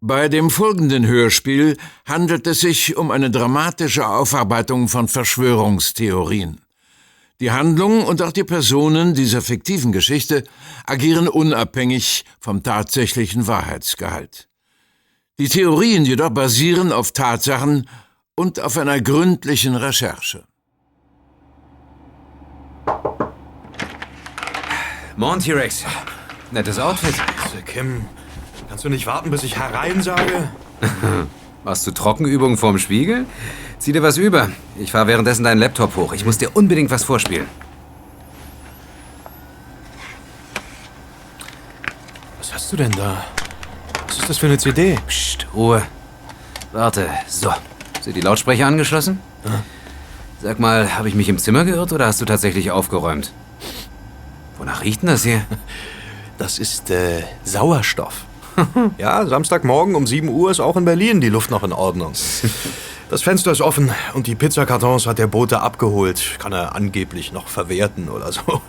Bei dem folgenden Hörspiel handelt es sich um eine dramatische Aufarbeitung von Verschwörungstheorien. Die Handlung und auch die Personen dieser fiktiven Geschichte agieren unabhängig vom tatsächlichen Wahrheitsgehalt. Die Theorien jedoch basieren auf Tatsachen und auf einer gründlichen Recherche. Monty-Rex. Nettes Outfit. Kim, kannst du nicht warten, bis ich herein sage? Machst du Trockenübungen vorm Spiegel? Zieh dir was über. Ich fahre währenddessen deinen Laptop hoch. Ich muss dir unbedingt was vorspielen. Was hast du denn da? Was ist das für eine CD? Psst, Ruhe. Warte, so. Sind die Lautsprecher angeschlossen? Sag mal, habe ich mich im Zimmer geirrt oder hast du tatsächlich aufgeräumt? Wonach riecht denn das hier? Das ist äh, Sauerstoff. ja, Samstagmorgen um 7 Uhr ist auch in Berlin die Luft noch in Ordnung. Das Fenster ist offen und die Pizzakartons hat der Bote abgeholt. Kann er angeblich noch verwerten oder so.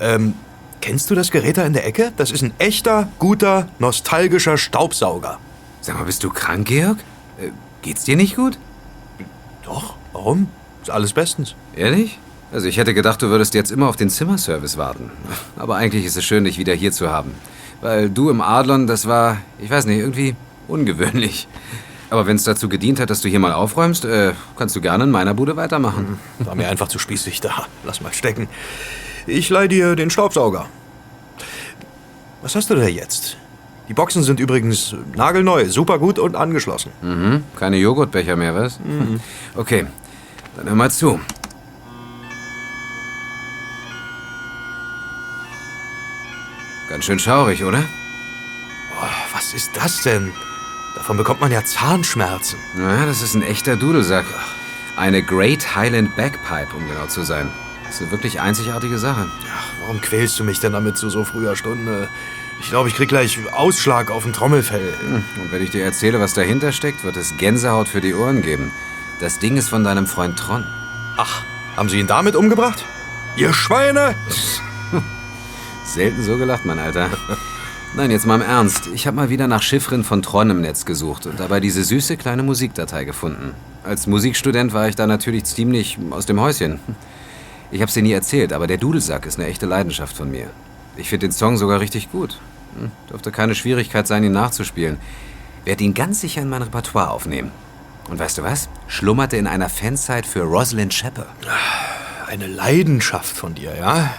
Ähm, kennst du das Gerät da in der Ecke? Das ist ein echter, guter, nostalgischer Staubsauger. Sag mal, bist du krank, Georg? Äh, geht's dir nicht gut? Doch, warum? Ist alles bestens. Ehrlich? Also ich hätte gedacht, du würdest jetzt immer auf den Zimmerservice warten. Aber eigentlich ist es schön, dich wieder hier zu haben. Weil du im Adlon, das war, ich weiß nicht, irgendwie ungewöhnlich. Aber wenn es dazu gedient hat, dass du hier mal aufräumst, äh, kannst du gerne in meiner Bude weitermachen. War mir einfach zu spießig da. Lass mal stecken. Ich leih dir den Staubsauger. Was hast du da jetzt? Die Boxen sind übrigens nagelneu, super gut und angeschlossen. Mhm. Keine Joghurtbecher mehr, was? Okay, dann hör mal zu. Ganz schön schaurig, oder? Boah, was ist das denn? Davon bekommt man ja Zahnschmerzen. Naja, das ist ein echter Dudelsack. Eine Great Highland Bagpipe, um genau zu sein. Das ist eine wirklich einzigartige Sache. Ach, warum quälst du mich denn damit zu so früher Stunde? Ich glaube, ich krieg gleich Ausschlag auf dem Trommelfell. Und wenn ich dir erzähle, was dahinter steckt, wird es Gänsehaut für die Ohren geben. Das Ding ist von deinem Freund Tron. Ach, haben sie ihn damit umgebracht? Ihr Schweine! Selten so gelacht, mein Alter. Nein, jetzt mal im Ernst. Ich habe mal wieder nach Chiffren von Tron im Netz gesucht und dabei diese süße kleine Musikdatei gefunden. Als Musikstudent war ich da natürlich ziemlich aus dem Häuschen. Ich hab's dir nie erzählt, aber der Dudelsack ist eine echte Leidenschaft von mir. Ich finde den Song sogar richtig gut. Hm, Dürfte keine Schwierigkeit sein, ihn nachzuspielen. Werd ihn ganz sicher in mein Repertoire aufnehmen. Und weißt du was? Schlummerte in einer Fansite für Rosalind Shepard. Eine Leidenschaft von dir, ja?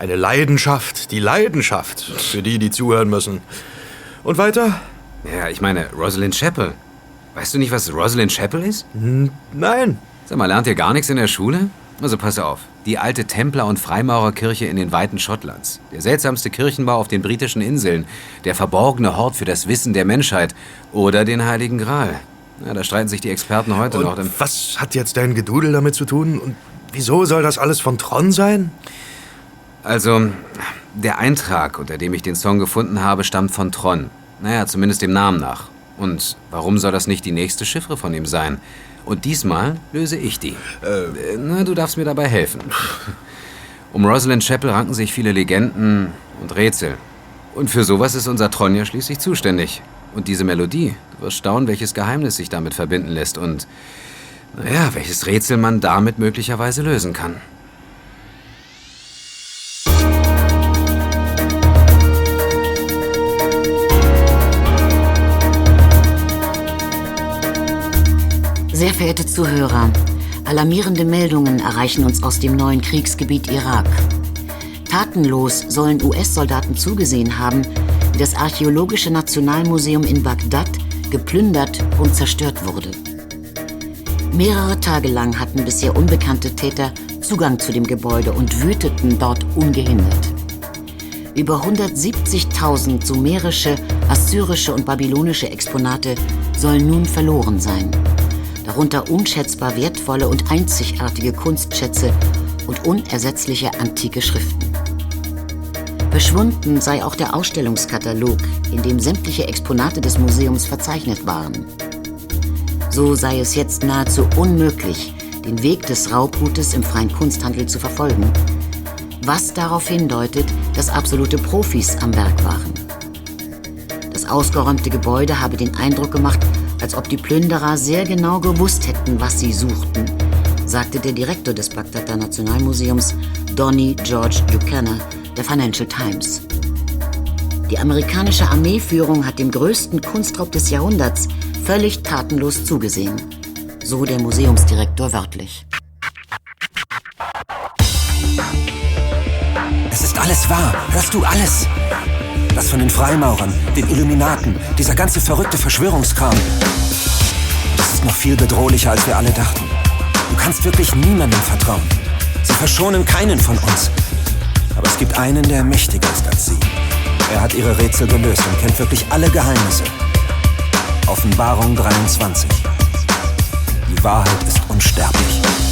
Eine Leidenschaft, die Leidenschaft. Für die, die zuhören müssen. Und weiter? Ja, ich meine, Rosalind Chapel. Weißt du nicht, was Rosalind Chapel ist? Nein. Sag mal, lernt ihr gar nichts in der Schule? Also pass auf. Die alte Templer- und Freimaurerkirche in den Weiten Schottlands. Der seltsamste Kirchenbau auf den britischen Inseln. Der verborgene Hort für das Wissen der Menschheit. Oder den Heiligen Gral. Ja, da streiten sich die Experten heute noch. Und was hat jetzt dein Gedudel damit zu tun? Und wieso soll das alles von Tron sein? Also, der Eintrag, unter dem ich den Song gefunden habe, stammt von Tron. Naja, zumindest dem Namen nach. Und warum soll das nicht die nächste Chiffre von ihm sein? Und diesmal löse ich die. Äh, na, du darfst mir dabei helfen. Um Rosalind Chapel ranken sich viele Legenden und Rätsel. Und für sowas ist unser Tron ja schließlich zuständig. Und diese Melodie, du wirst staunen, welches Geheimnis sich damit verbinden lässt und, naja, welches Rätsel man damit möglicherweise lösen kann. Sehr verehrte Zuhörer, alarmierende Meldungen erreichen uns aus dem neuen Kriegsgebiet Irak. Tatenlos sollen US-Soldaten zugesehen haben, wie das Archäologische Nationalmuseum in Bagdad geplündert und zerstört wurde. Mehrere Tage lang hatten bisher unbekannte Täter Zugang zu dem Gebäude und wüteten dort ungehindert. Über 170.000 sumerische, assyrische und babylonische Exponate sollen nun verloren sein darunter unschätzbar wertvolle und einzigartige Kunstschätze und unersetzliche antike Schriften. Verschwunden sei auch der Ausstellungskatalog, in dem sämtliche Exponate des Museums verzeichnet waren. So sei es jetzt nahezu unmöglich, den Weg des Raubgutes im freien Kunsthandel zu verfolgen, was darauf hindeutet, dass absolute Profis am Werk waren. Das ausgeräumte Gebäude habe den Eindruck gemacht, als ob die Plünderer sehr genau gewusst hätten, was sie suchten, sagte der Direktor des Bagdader Nationalmuseums, Donny George Buchanan, der Financial Times. Die amerikanische Armeeführung hat dem größten Kunstraub des Jahrhunderts völlig tatenlos zugesehen. So der Museumsdirektor wörtlich. Es ist alles wahr. Hörst du alles? Das von den Freimaurern, den Illuminaten, dieser ganze verrückte Verschwörungskram. Das ist noch viel bedrohlicher, als wir alle dachten. Du kannst wirklich niemandem vertrauen. Sie verschonen keinen von uns. Aber es gibt einen, der mächtiger ist als sie. Er hat ihre Rätsel gelöst und kennt wirklich alle Geheimnisse. Offenbarung 23. Die Wahrheit ist unsterblich.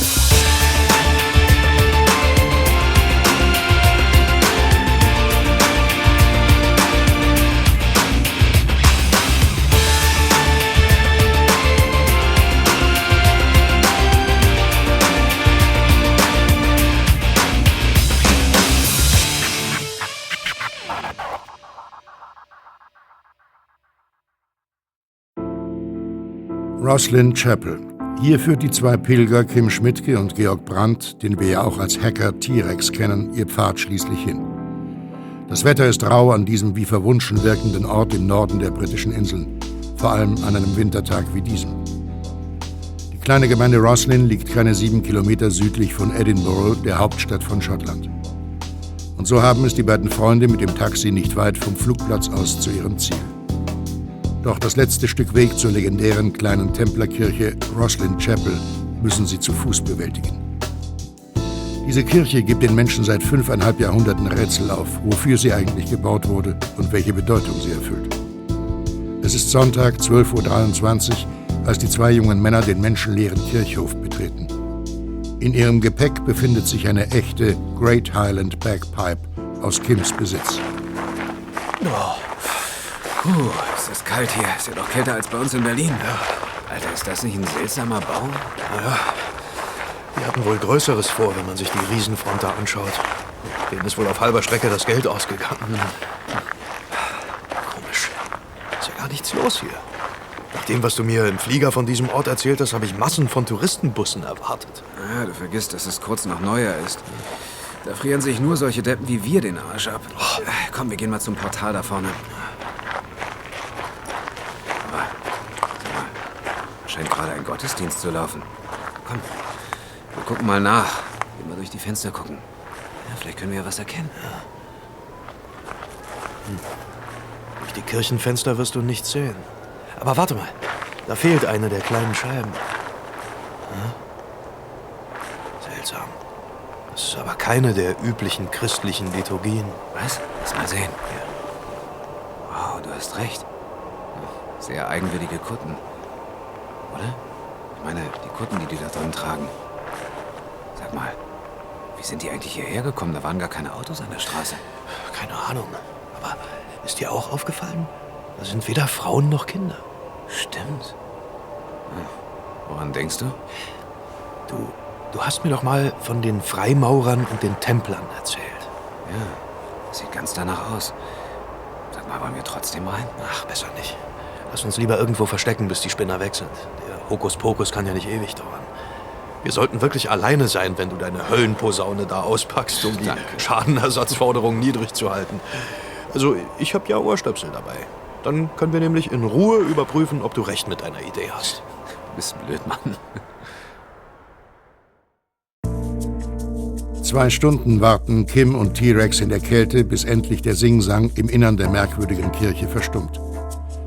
Roslyn Chapel. Hier führt die zwei Pilger Kim Schmidtke und Georg Brandt, den wir ja auch als Hacker T-Rex kennen, ihr Pfad schließlich hin. Das Wetter ist rau an diesem wie verwunschen wirkenden Ort im Norden der britischen Inseln, vor allem an einem Wintertag wie diesem. Die kleine Gemeinde Roslyn liegt keine sieben Kilometer südlich von Edinburgh, der Hauptstadt von Schottland. Und so haben es die beiden Freunde mit dem Taxi nicht weit vom Flugplatz aus zu ihrem Ziel. Doch das letzte Stück Weg zur legendären kleinen Templerkirche Roslyn Chapel müssen sie zu Fuß bewältigen. Diese Kirche gibt den Menschen seit fünfeinhalb Jahrhunderten Rätsel auf, wofür sie eigentlich gebaut wurde und welche Bedeutung sie erfüllt. Es ist Sonntag, 12.23 Uhr, als die zwei jungen Männer den menschenleeren Kirchhof betreten. In ihrem Gepäck befindet sich eine echte Great Highland Bagpipe aus Kims Besitz. Oh. Puh, ist das kalt hier. Ist ja doch kälter als bei uns in Berlin. Ja. Alter, ist das nicht ein seltsamer Baum? Ja. Die hatten wohl Größeres vor, wenn man sich die Riesenfront da anschaut. Denen ist wohl auf halber Strecke das Geld ausgegangen. Komisch. Ist ja gar nichts los hier. Nach dem, was du mir im Flieger von diesem Ort erzählt hast, habe ich Massen von Touristenbussen erwartet. Ja, du vergisst, dass es kurz nach Neujahr ist. Da frieren sich nur solche Deppen wie wir den Arsch ab. Oh. Komm, wir gehen mal zum Portal da vorne. scheint gerade ein Gottesdienst zu laufen. Komm, wir gucken mal nach. Mal durch die Fenster gucken. Ja, vielleicht können wir ja was erkennen. Ja. Hm. Durch die Kirchenfenster wirst du nichts sehen. Aber warte mal, da fehlt eine der kleinen Scheiben. Ja? Seltsam. Das ist aber keine der üblichen christlichen Liturgien. Was? Lass mal sehen. Ja. Wow, du hast recht. Sehr eigenwillige Kutten oder? Ich meine, die Kutten, die die da drin tragen. Sag mal, wie sind die eigentlich hierher gekommen? Da waren gar keine Autos an der Straße. Keine Ahnung. Aber ist dir auch aufgefallen? Da sind weder Frauen noch Kinder. Stimmt. Hm. Woran denkst du? Du, du hast mir doch mal von den Freimaurern und den Templern erzählt. Ja, sieht ganz danach aus. Sag mal, wollen wir trotzdem rein? Ach, besser nicht. Lass uns lieber irgendwo verstecken, bis die Spinner weg sind. Hokuspokus kann ja nicht ewig dauern. Wir sollten wirklich alleine sein, wenn du deine Höllenposaune da auspackst, um die Danke. Schadenersatzforderung niedrig zu halten. Also, ich habe ja Ohrstöpsel dabei. Dann können wir nämlich in Ruhe überprüfen, ob du recht mit deiner Idee hast. Du bist blöd, Mann. Zwei Stunden warten Kim und T-Rex in der Kälte, bis endlich der Singsang im Innern der merkwürdigen Kirche verstummt.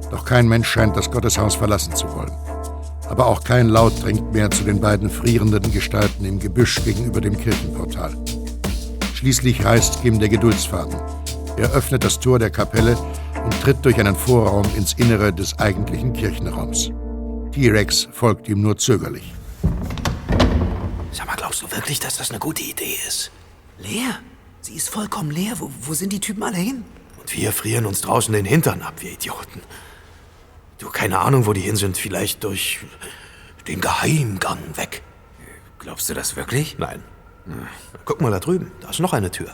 Doch kein Mensch scheint das Gotteshaus verlassen zu wollen. Aber auch kein Laut dringt mehr zu den beiden frierenden Gestalten im Gebüsch gegenüber dem Kirchenportal. Schließlich reißt Kim der Geduldsfaden. Er öffnet das Tor der Kapelle und tritt durch einen Vorraum ins Innere des eigentlichen Kirchenraums. T-Rex folgt ihm nur zögerlich. Sag mal, glaubst du wirklich, dass das eine gute Idee ist? Leer? Sie ist vollkommen leer. Wo, wo sind die Typen alle hin? Und wir frieren uns draußen den Hintern ab, wir Idioten. Du, keine Ahnung, wo die hin sind. Vielleicht durch den Geheimgang weg. Glaubst du das wirklich? Nein. Hm. Guck mal da drüben. Da ist noch eine Tür.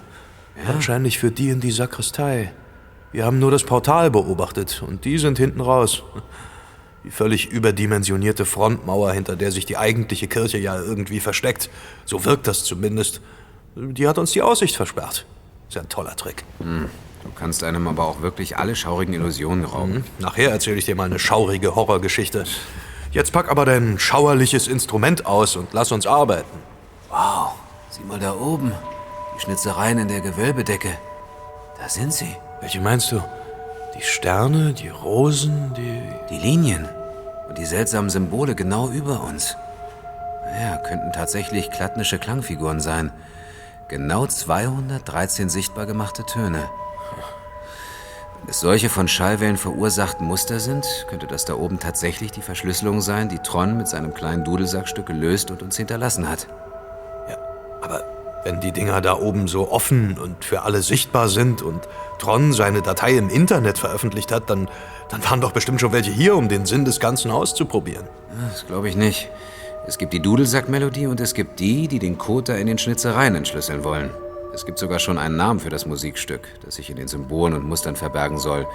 Ja. Wahrscheinlich führt die in die Sakristei. Wir haben nur das Portal beobachtet und die sind hinten raus. Die völlig überdimensionierte Frontmauer, hinter der sich die eigentliche Kirche ja irgendwie versteckt. So wirkt das zumindest. Die hat uns die Aussicht versperrt. Ist ein toller Trick. Hm. Du kannst einem aber auch wirklich alle schaurigen Illusionen rauben. Mhm. Nachher erzähle ich dir mal eine schaurige Horrorgeschichte. Jetzt pack aber dein schauerliches Instrument aus und lass uns arbeiten. Wow, sieh mal da oben. Die Schnitzereien in der Gewölbedecke. Da sind sie. Welche meinst du? Die Sterne, die Rosen, die... Die Linien und die seltsamen Symbole genau über uns. Naja, könnten tatsächlich klattnische Klangfiguren sein. Genau 213 sichtbar gemachte Töne. Wenn es solche von Schallwellen verursachten Muster sind, könnte das da oben tatsächlich die Verschlüsselung sein, die Tron mit seinem kleinen Dudelsackstück gelöst und uns hinterlassen hat. Ja, aber wenn die Dinger da oben so offen und für alle sichtbar sind und Tron seine Datei im Internet veröffentlicht hat, dann, dann waren doch bestimmt schon welche hier, um den Sinn des Ganzen auszuprobieren. Das glaube ich nicht. Es gibt die Dudelsack-Melodie und es gibt die, die den Code da in den Schnitzereien entschlüsseln wollen. Es gibt sogar schon einen Namen für das Musikstück, das sich in den Symbolen und Mustern verbergen soll.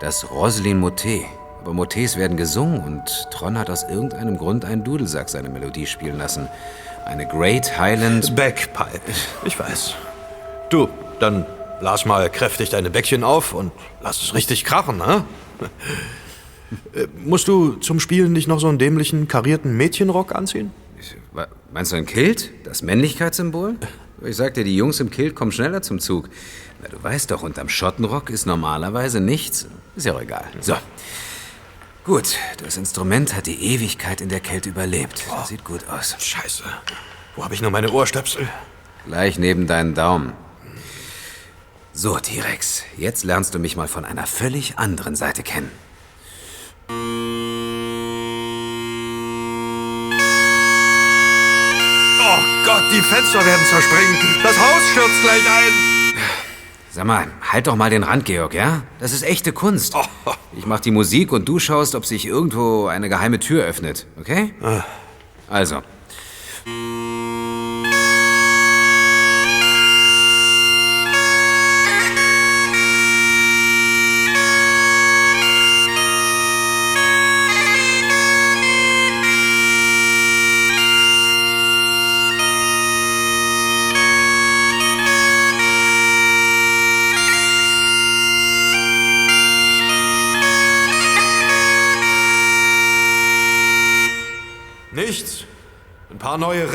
Das Roslin Motet. Aber Motets werden gesungen und Tron hat aus irgendeinem Grund einen Dudelsack seine Melodie spielen lassen. Eine Great Highland... Backpipe. Ich weiß. Du, dann blas mal kräftig deine Bäckchen auf und lass es richtig krachen, ne? Äh, musst du zum Spielen nicht noch so einen dämlichen, karierten Mädchenrock anziehen? Meinst du ein Kilt? Das Männlichkeitssymbol? Ich sag dir, die Jungs im Kilt kommen schneller zum Zug. Na, du weißt doch, unterm Schottenrock ist normalerweise nichts. Ist ja auch egal. So. Gut, das Instrument hat die Ewigkeit in der Kälte überlebt. Oh. Sieht gut aus. Scheiße. Wo habe ich nur meine Ohrstöpsel? Gleich neben deinen Daumen. So, T-Rex, jetzt lernst du mich mal von einer völlig anderen Seite kennen. Gott, die Fenster werden zerspringen. Das Haus stürzt gleich ein. Sag mal, halt doch mal den Rand, Georg, ja? Das ist echte Kunst. Oh. Ich mach die Musik und du schaust, ob sich irgendwo eine geheime Tür öffnet, okay? Ah. Also.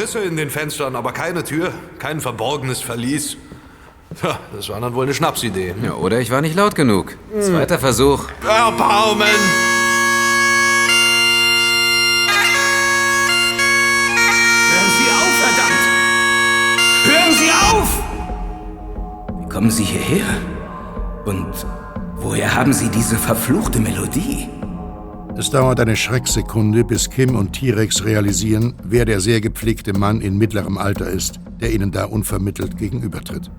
Risse in den Fenstern, aber keine Tür, kein verborgenes Verlies. Ja, das war dann wohl eine Schnapsidee. Ja, oder ich war nicht laut genug. Hm. Zweiter Versuch. Erbarmen! Hören Sie auf, verdammt! Hören Sie auf! Wie kommen Sie hierher? Und woher haben Sie diese verfluchte Melodie? Es dauert eine Schrecksekunde, bis Kim und T-Rex realisieren, wer der sehr gepflegte Mann in mittlerem Alter ist, der ihnen da unvermittelt gegenübertritt.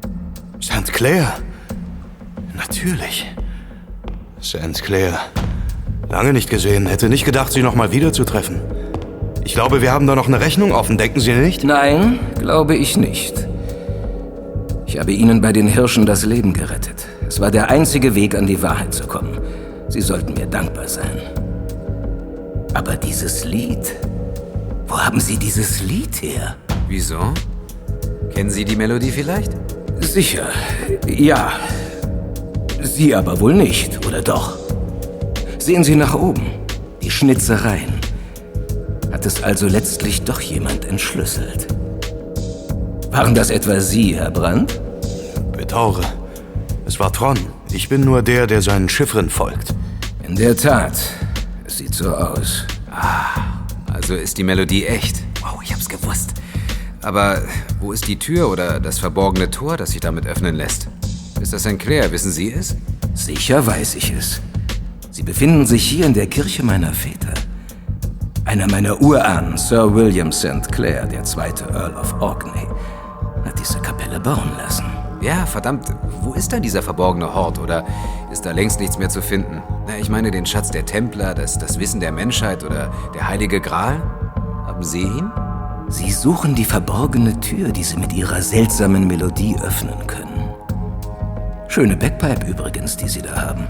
St. Clair. Natürlich. St. Clair. Lange nicht gesehen. Hätte nicht gedacht, Sie noch mal wiederzutreffen. Ich glaube, wir haben da noch eine Rechnung offen, denken Sie nicht? Nein, glaube ich nicht. Ich habe Ihnen bei den Hirschen das Leben gerettet. Es war der einzige Weg, an die Wahrheit zu kommen. Sie sollten mir dankbar sein. Aber dieses Lied? Wo haben Sie dieses Lied her? Wieso? Kennen Sie die Melodie vielleicht? Sicher, ja. Sie aber wohl nicht, oder doch? Sehen Sie nach oben. Die Schnitzereien. Hat es also letztlich doch jemand entschlüsselt? Waren das etwa Sie, Herr Brandt? Bedauere. Es war Tron. Ich bin nur der, der seinen Chiffren folgt. In der Tat. Sieht so aus. Ah, also ist die Melodie echt. Wow, ich hab's gewusst. Aber wo ist die Tür oder das verborgene Tor, das sich damit öffnen lässt? Ist das St. Clair? Wissen Sie es? Sicher weiß ich es. Sie befinden sich hier in der Kirche meiner Väter. Einer meiner Urahnen, Sir William St. Clair, der zweite Earl of Orkney, hat diese Kapelle bauen lassen. Ja, verdammt, wo ist denn dieser verborgene Hort? Oder ist da längst nichts mehr zu finden? Na, ich meine den Schatz der Templer, das, das Wissen der Menschheit oder der heilige Gral? Haben Sie ihn? Sie suchen die verborgene Tür, die Sie mit Ihrer seltsamen Melodie öffnen können. Schöne Backpipe übrigens, die Sie da haben.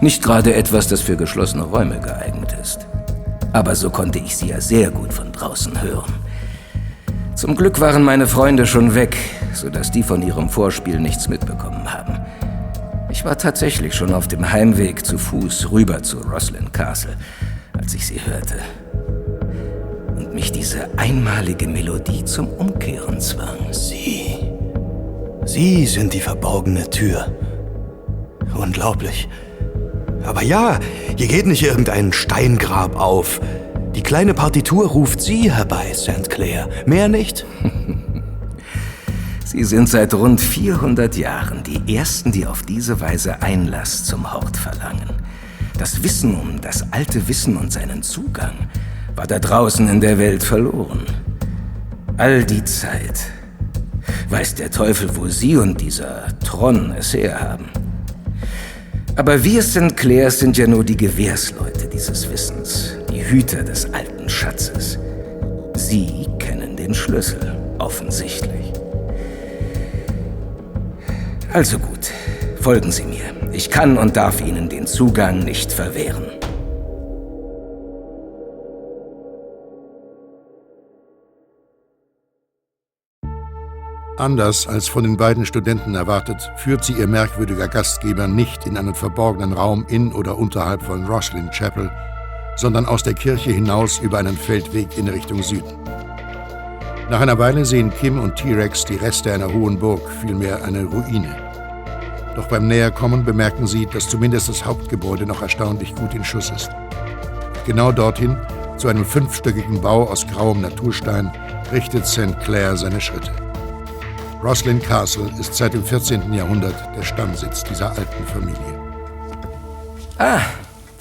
Nicht gerade etwas, das für geschlossene Räume geeignet ist. Aber so konnte ich Sie ja sehr gut von draußen hören. Zum Glück waren meine Freunde schon weg, sodass die von ihrem Vorspiel nichts mitbekommen haben. Ich war tatsächlich schon auf dem Heimweg zu Fuß rüber zu Roslyn Castle, als ich sie hörte. Und mich diese einmalige Melodie zum Umkehren zwang. Sie. Sie sind die verborgene Tür. Unglaublich. Aber ja, hier geht nicht irgendein Steingrab auf. Die kleine Partitur ruft Sie herbei, St. Clair. Mehr nicht? Sie sind seit rund 400 Jahren die Ersten, die auf diese Weise Einlass zum Hort verlangen. Das Wissen um das alte Wissen und seinen Zugang war da draußen in der Welt verloren. All die Zeit. Weiß der Teufel, wo Sie und dieser Tron es herhaben. Aber wir Sinclairs sind ja nur die Gewährsleute dieses Wissens, Hüter des alten Schatzes. Sie kennen den Schlüssel, offensichtlich. Also gut, folgen Sie mir. Ich kann und darf Ihnen den Zugang nicht verwehren. Anders als von den beiden Studenten erwartet, führt sie ihr merkwürdiger Gastgeber nicht in einen verborgenen Raum in oder unterhalb von Roslyn Chapel, sondern aus der Kirche hinaus über einen Feldweg in Richtung Süden. Nach einer Weile sehen Kim und T-Rex die Reste einer hohen Burg, vielmehr eine Ruine. Doch beim Näherkommen bemerken sie, dass zumindest das Hauptgebäude noch erstaunlich gut in Schuss ist. Genau dorthin, zu einem fünfstöckigen Bau aus grauem Naturstein, richtet St. Clair seine Schritte. Roslyn Castle ist seit dem 14. Jahrhundert der Stammsitz dieser alten Familie. Ah,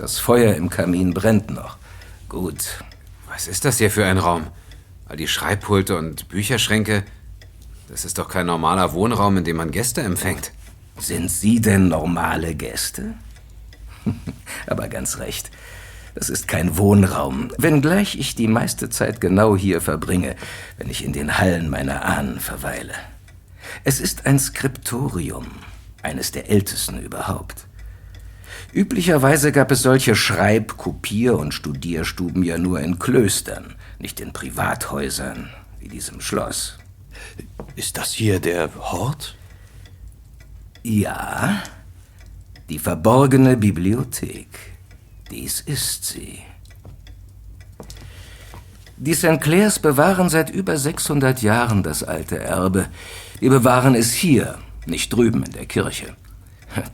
das Feuer im Kamin brennt noch. Gut. Was ist das hier für ein Raum? All die Schreibpulte und Bücherschränke. Das ist doch kein normaler Wohnraum, in dem man Gäste empfängt. Sind Sie denn normale Gäste? Aber ganz recht. Das ist kein Wohnraum, wenngleich ich die meiste Zeit genau hier verbringe, wenn ich in den Hallen meiner Ahnen verweile. Es ist ein Skriptorium, eines der ältesten überhaupt. Üblicherweise gab es solche Schreib-, Kopier- und Studierstuben ja nur in Klöstern, nicht in Privathäusern wie diesem Schloss. Ist das hier der Hort? Ja, die verborgene Bibliothek. Dies ist sie. Die St. Clairs bewahren seit über 600 Jahren das alte Erbe. Wir bewahren es hier, nicht drüben in der Kirche.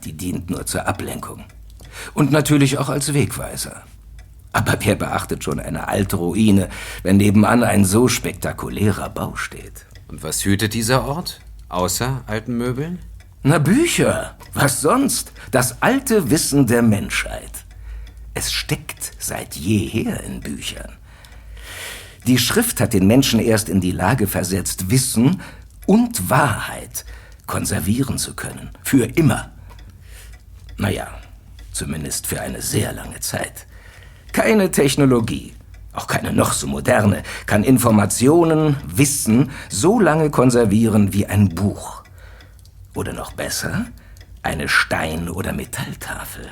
Die dient nur zur Ablenkung. Und natürlich auch als Wegweiser. Aber wer beachtet schon eine alte Ruine, wenn nebenan ein so spektakulärer Bau steht? Und was hütet dieser Ort? Außer alten Möbeln? Na Bücher. Was sonst? Das alte Wissen der Menschheit. Es steckt seit jeher in Büchern. Die Schrift hat den Menschen erst in die Lage versetzt, Wissen und Wahrheit konservieren zu können. Für immer. Naja, zumindest für eine sehr lange Zeit. Keine Technologie, auch keine noch so moderne, kann Informationen, Wissen so lange konservieren wie ein Buch. Oder noch besser, eine Stein- oder Metalltafel.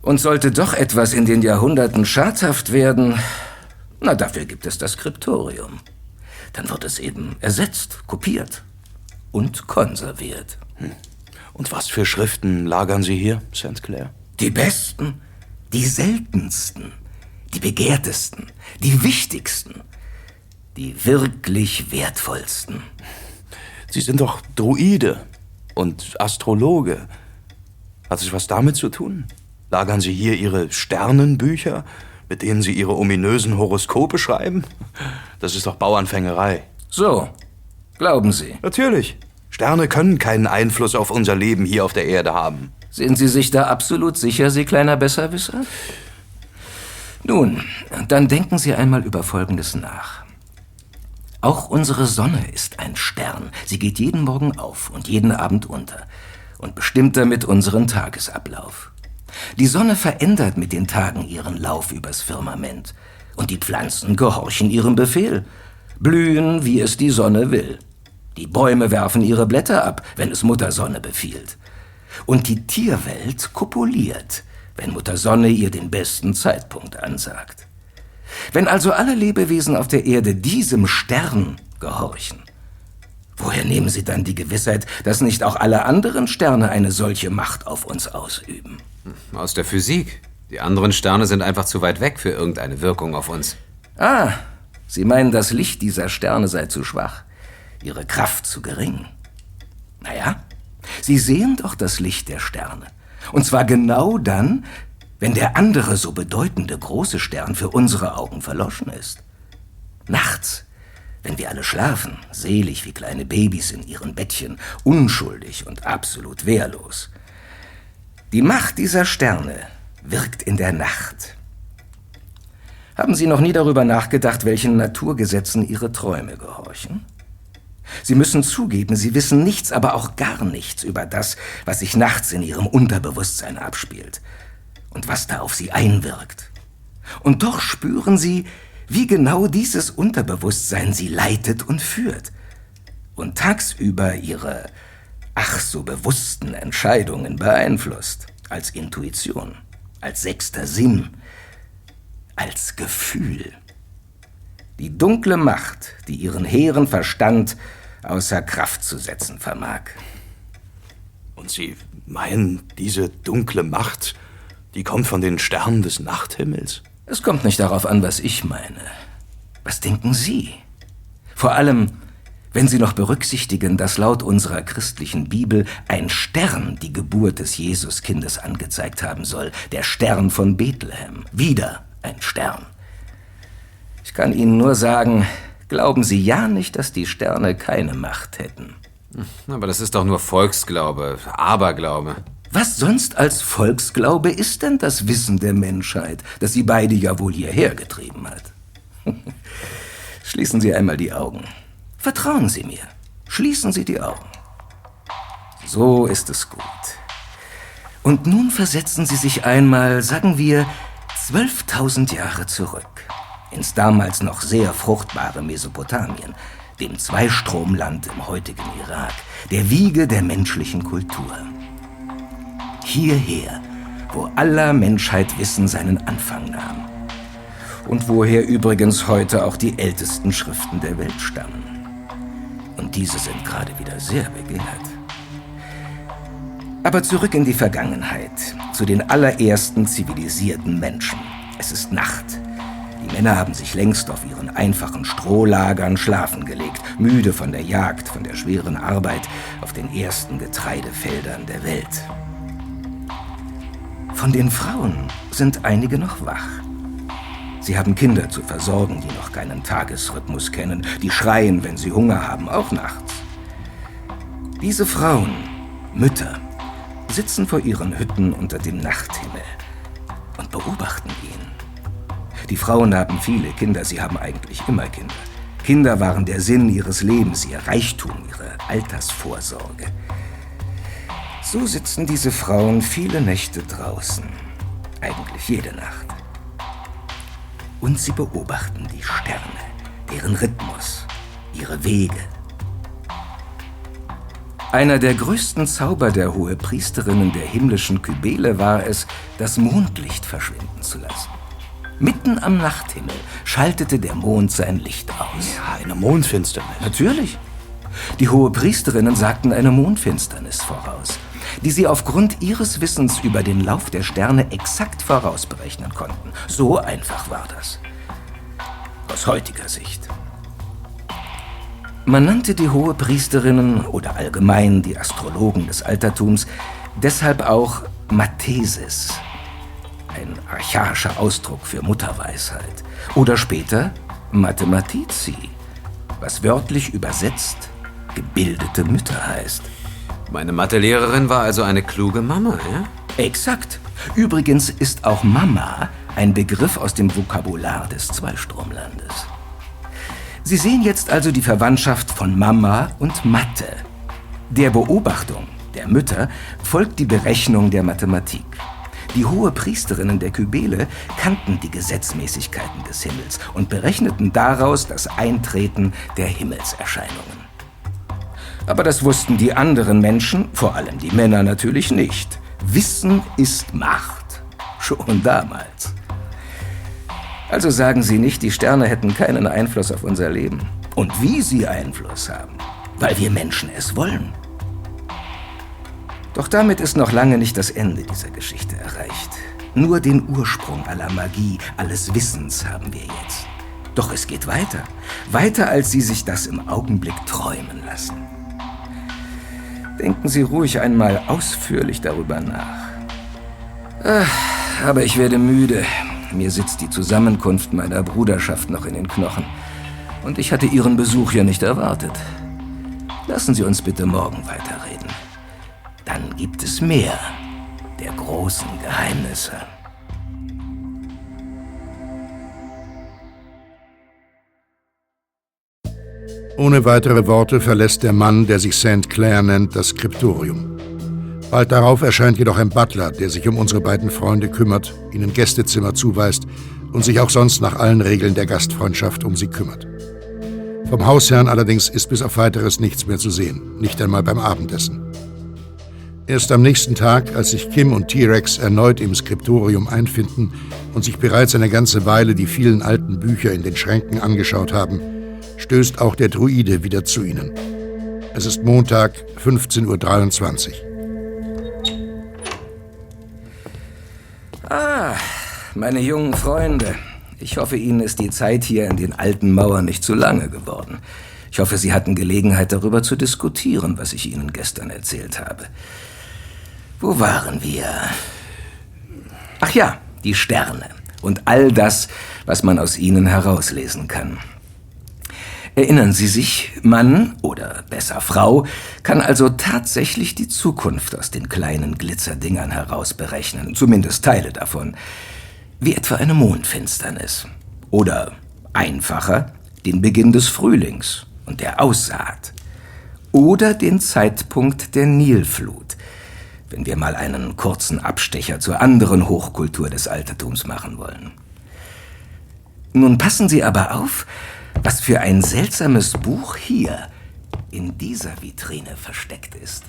Und sollte doch etwas in den Jahrhunderten schadhaft werden, na dafür gibt es das Skriptorium. Dann wird es eben ersetzt, kopiert und konserviert. Hm. Und was für Schriften lagern Sie hier, St. Clair? Die besten, die seltensten, die begehrtesten, die wichtigsten, die wirklich wertvollsten. Sie sind doch Druide und Astrologe. Hat es was damit zu tun? Lagern Sie hier Ihre Sternenbücher, mit denen Sie Ihre ominösen Horoskope schreiben? Das ist doch Bauernfängerei. So, glauben Sie? Natürlich. Sterne können keinen Einfluss auf unser Leben hier auf der Erde haben. Sind Sie sich da absolut sicher, Sie kleiner Besserwisser? Nun, dann denken Sie einmal über Folgendes nach. Auch unsere Sonne ist ein Stern. Sie geht jeden Morgen auf und jeden Abend unter und bestimmt damit unseren Tagesablauf. Die Sonne verändert mit den Tagen ihren Lauf übers Firmament und die Pflanzen gehorchen ihrem Befehl, blühen, wie es die Sonne will. Die Bäume werfen ihre Blätter ab, wenn es Mutter Sonne befiehlt. Und die Tierwelt kopuliert, wenn Mutter Sonne ihr den besten Zeitpunkt ansagt. Wenn also alle Lebewesen auf der Erde diesem Stern gehorchen, woher nehmen sie dann die Gewissheit, dass nicht auch alle anderen Sterne eine solche Macht auf uns ausüben? Aus der Physik. Die anderen Sterne sind einfach zu weit weg für irgendeine Wirkung auf uns. Ah, Sie meinen, das Licht dieser Sterne sei zu schwach, ihre Kraft zu gering. Naja, Sie sehen doch das Licht der Sterne. Und zwar genau dann, wenn der andere so bedeutende große Stern für unsere Augen verloschen ist. Nachts, wenn wir alle schlafen, selig wie kleine Babys in ihren Bettchen, unschuldig und absolut wehrlos. Die Macht dieser Sterne wirkt in der Nacht. Haben Sie noch nie darüber nachgedacht, welchen Naturgesetzen Ihre Träume gehorchen? Sie müssen zugeben, Sie wissen nichts, aber auch gar nichts über das, was sich nachts in Ihrem Unterbewusstsein abspielt und was da auf Sie einwirkt. Und doch spüren Sie, wie genau dieses Unterbewusstsein Sie leitet und führt und tagsüber Ihre ach so bewussten Entscheidungen beeinflusst, als Intuition, als sechster Sinn, als Gefühl. Die dunkle Macht, die ihren hehren Verstand außer Kraft zu setzen vermag. Und Sie meinen, diese dunkle Macht, die kommt von den Sternen des Nachthimmels? Es kommt nicht darauf an, was ich meine. Was denken Sie? Vor allem, wenn Sie noch berücksichtigen, dass laut unserer christlichen Bibel ein Stern die Geburt des Jesuskindes angezeigt haben soll, der Stern von Bethlehem. Wieder ein Stern. Ich kann Ihnen nur sagen, glauben Sie ja nicht, dass die Sterne keine Macht hätten. Aber das ist doch nur Volksglaube, Aberglaube. Was sonst als Volksglaube ist denn das Wissen der Menschheit, das Sie beide ja wohl hierher getrieben hat? Schließen Sie einmal die Augen. Vertrauen Sie mir. Schließen Sie die Augen. So ist es gut. Und nun versetzen Sie sich einmal, sagen wir, 12.000 Jahre zurück, ins damals noch sehr fruchtbare Mesopotamien, dem Zweistromland im heutigen Irak, der Wiege der menschlichen Kultur. Hierher, wo aller Menschheit Wissen seinen Anfang nahm. Und woher übrigens heute auch die ältesten Schriften der Welt stammen. Und diese sind gerade wieder sehr begehrt. Aber zurück in die Vergangenheit, zu den allerersten zivilisierten Menschen. Es ist Nacht. Die Männer haben sich längst auf ihren einfachen Strohlagern schlafen gelegt, müde von der Jagd, von der schweren Arbeit auf den ersten Getreidefeldern der Welt. Von den Frauen sind einige noch wach. Sie haben Kinder zu versorgen, die noch keinen Tagesrhythmus kennen, die schreien, wenn sie Hunger haben, auch nachts. Diese Frauen, Mütter, sitzen vor ihren Hütten unter dem Nachthimmel und beobachten ihn. Die Frauen haben viele Kinder, sie haben eigentlich immer Kinder. Kinder waren der Sinn ihres Lebens, ihr Reichtum, ihre Altersvorsorge. So sitzen diese Frauen viele Nächte draußen, eigentlich jede Nacht. Und sie beobachten die Sterne, deren Rhythmus, ihre Wege. Einer der größten Zauber der Hohepriesterinnen der himmlischen Kybele war es, das Mondlicht verschwinden zu lassen. Mitten am Nachthimmel schaltete der Mond sein Licht aus. Ja, eine Mondfinsternis. Natürlich. Die Hohepriesterinnen sagten eine Mondfinsternis voraus, die sie aufgrund ihres Wissens über den Lauf der Sterne exakt vorausberechnen konnten. So einfach war das. Aus heutiger Sicht. Man nannte die Hohepriesterinnen oder allgemein die Astrologen des Altertums deshalb auch Mathesis, ein archaischer Ausdruck für Mutterweisheit, oder später Mathematici, was wörtlich übersetzt gebildete Mütter heißt. Meine Mathelehrerin war also eine kluge Mama, ja? Exakt. Übrigens ist auch Mama ein Begriff aus dem Vokabular des Zweistromlandes. Sie sehen jetzt also die Verwandtschaft von Mama und Mathe. Der Beobachtung der Mütter folgt die Berechnung der Mathematik. Die Hohepriesterinnen der Kybele kannten die Gesetzmäßigkeiten des Himmels und berechneten daraus das Eintreten der Himmelserscheinungen. Aber das wussten die anderen Menschen, vor allem die Männer natürlich nicht. Wissen ist Macht. Schon damals. Also sagen Sie nicht, die Sterne hätten keinen Einfluss auf unser Leben. Und wie sie Einfluss haben. Weil wir Menschen es wollen. Doch damit ist noch lange nicht das Ende dieser Geschichte erreicht. Nur den Ursprung aller Magie, alles Wissens haben wir jetzt. Doch es geht weiter. Weiter, als Sie sich das im Augenblick träumen lassen. Denken Sie ruhig einmal ausführlich darüber nach. Ach, aber ich werde müde. Mir sitzt die Zusammenkunft meiner Bruderschaft noch in den Knochen. Und ich hatte Ihren Besuch ja nicht erwartet. Lassen Sie uns bitte morgen weiterreden. Dann gibt es mehr der großen Geheimnisse. Ohne weitere Worte verlässt der Mann, der sich St. Clair nennt, das Skriptorium. Bald darauf erscheint jedoch ein Butler, der sich um unsere beiden Freunde kümmert, ihnen Gästezimmer zuweist und sich auch sonst nach allen Regeln der Gastfreundschaft um sie kümmert. Vom Hausherrn allerdings ist bis auf weiteres nichts mehr zu sehen, nicht einmal beim Abendessen. Erst am nächsten Tag, als sich Kim und T-Rex erneut im Skriptorium einfinden und sich bereits eine ganze Weile die vielen alten Bücher in den Schränken angeschaut haben, stößt auch der Druide wieder zu ihnen. Es ist Montag, 15.23 Uhr. Ah, meine jungen Freunde. Ich hoffe, Ihnen ist die Zeit hier in den alten Mauern nicht zu lange geworden. Ich hoffe, Sie hatten Gelegenheit darüber zu diskutieren, was ich Ihnen gestern erzählt habe. Wo waren wir? Ach ja, die Sterne und all das, was man aus ihnen herauslesen kann. Erinnern Sie sich, Mann oder besser Frau kann also tatsächlich die Zukunft aus den kleinen Glitzerdingern herausberechnen, zumindest Teile davon, wie etwa eine Mondfinsternis. Oder einfacher, den Beginn des Frühlings und der Aussaat. Oder den Zeitpunkt der Nilflut, wenn wir mal einen kurzen Abstecher zur anderen Hochkultur des Altertums machen wollen. Nun passen Sie aber auf, was für ein seltsames Buch hier in dieser Vitrine versteckt ist.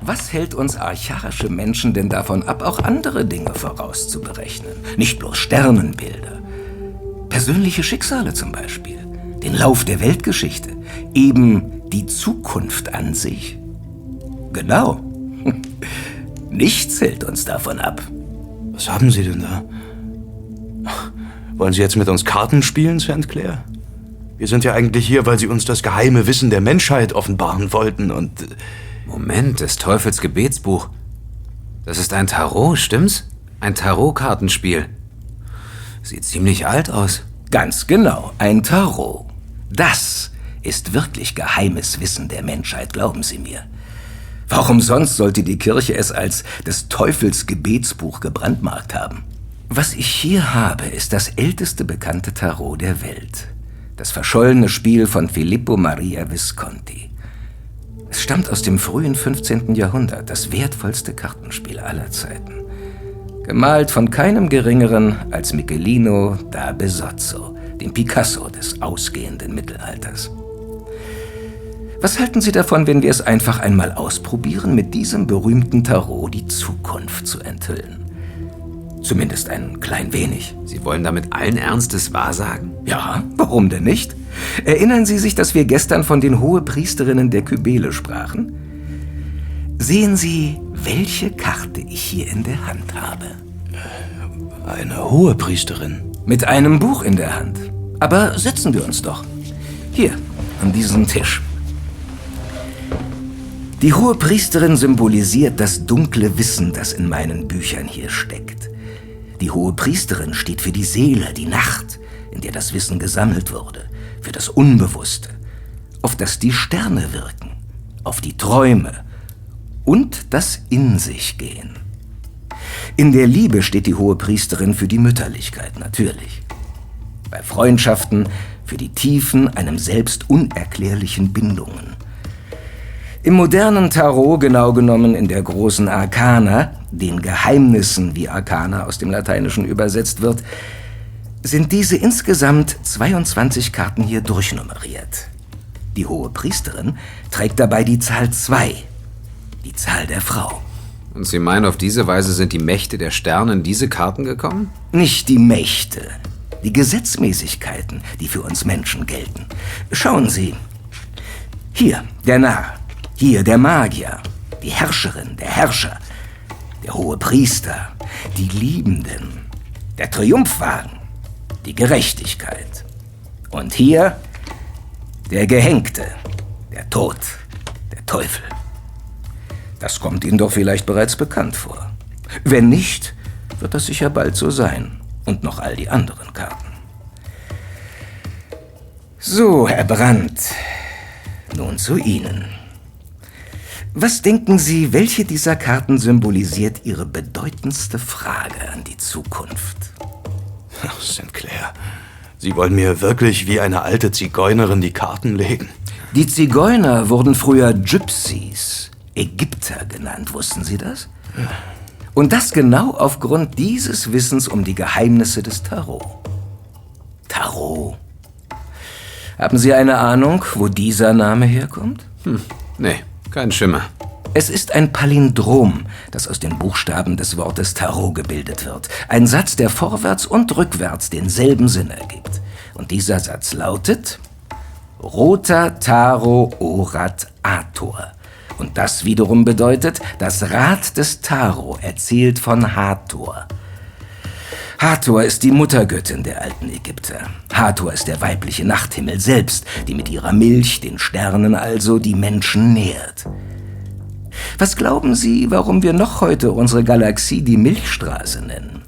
Was hält uns archaische Menschen denn davon ab, auch andere Dinge vorauszuberechnen? Nicht bloß Sternenbilder. Persönliche Schicksale zum Beispiel. Den Lauf der Weltgeschichte. Eben die Zukunft an sich. Genau. Nichts hält uns davon ab. Was haben Sie denn da? Wollen Sie jetzt mit uns Karten spielen, St. Clair? Wir sind ja eigentlich hier, weil Sie uns das geheime Wissen der Menschheit offenbaren wollten und... Moment, des Teufels Gebetsbuch. Das ist ein Tarot, stimmt's? Ein Tarotkartenspiel. Sieht ziemlich alt aus. Ganz genau, ein Tarot. Das ist wirklich geheimes Wissen der Menschheit, glauben Sie mir. Warum sonst sollte die Kirche es als des Teufels Gebetsbuch gebrandmarkt haben? Was ich hier habe, ist das älteste bekannte Tarot der Welt. Das verschollene Spiel von Filippo Maria Visconti. Es stammt aus dem frühen 15. Jahrhundert, das wertvollste Kartenspiel aller Zeiten. Gemalt von keinem geringeren als Michelino da Besozzo, dem Picasso des ausgehenden Mittelalters. Was halten Sie davon, wenn wir es einfach einmal ausprobieren, mit diesem berühmten Tarot die Zukunft zu enthüllen? Zumindest ein klein wenig. Sie wollen damit allen Ernstes wahrsagen? Ja, warum denn nicht? Erinnern Sie sich, dass wir gestern von den Hohepriesterinnen der Kybele sprachen? Sehen Sie, welche Karte ich hier in der Hand habe. Eine Hohepriesterin. Mit einem Buch in der Hand. Aber setzen wir uns doch. Hier, an diesen Tisch. Die hohe Priesterin symbolisiert das dunkle Wissen, das in meinen Büchern hier steckt. Die hohe Priesterin steht für die Seele, die Nacht, in der das Wissen gesammelt wurde, für das Unbewusste, auf das die Sterne wirken, auf die Träume und das In sich gehen. In der Liebe steht die hohe Priesterin für die Mütterlichkeit, natürlich. Bei Freundschaften für die tiefen, einem selbst unerklärlichen Bindungen im modernen Tarot, genau genommen in der großen Arkana, den Geheimnissen, wie Arkana aus dem Lateinischen übersetzt wird, sind diese insgesamt 22 Karten hier durchnummeriert. Die hohe Priesterin trägt dabei die Zahl 2, die Zahl der Frau. Und Sie meinen, auf diese Weise sind die Mächte der Sterne in diese Karten gekommen? Nicht die Mächte, die Gesetzmäßigkeiten, die für uns Menschen gelten. Schauen Sie. Hier der Narr, hier der Magier, die Herrscherin, der Herrscher, der hohe Priester, die Liebenden, der Triumphwagen, die Gerechtigkeit. Und hier der Gehängte, der Tod, der Teufel. Das kommt Ihnen doch vielleicht bereits bekannt vor. Wenn nicht, wird das sicher bald so sein. Und noch all die anderen Karten. So, Herr Brandt. Nun zu Ihnen. Was denken Sie, welche dieser Karten symbolisiert Ihre bedeutendste Frage an die Zukunft? Ach, Sinclair, Sie wollen mir wirklich wie eine alte Zigeunerin die Karten legen? Die Zigeuner wurden früher Gypsies, Ägypter genannt, wussten Sie das? Und das genau aufgrund dieses Wissens um die Geheimnisse des Tarot. Tarot. Haben Sie eine Ahnung, wo dieser Name herkommt? Hm, nee, kein Schimmer. Es ist ein Palindrom, das aus den Buchstaben des Wortes Tarot gebildet wird. Ein Satz, der vorwärts und rückwärts denselben Sinn ergibt. Und dieser Satz lautet Rota Taro Orat Ator. Und das wiederum bedeutet, das Rad des Taro erzählt von Hathor. Hathor ist die Muttergöttin der alten Ägypter. Hathor ist der weibliche Nachthimmel selbst, die mit ihrer Milch, den Sternen also, die Menschen nährt. Was glauben Sie, warum wir noch heute unsere Galaxie die Milchstraße nennen?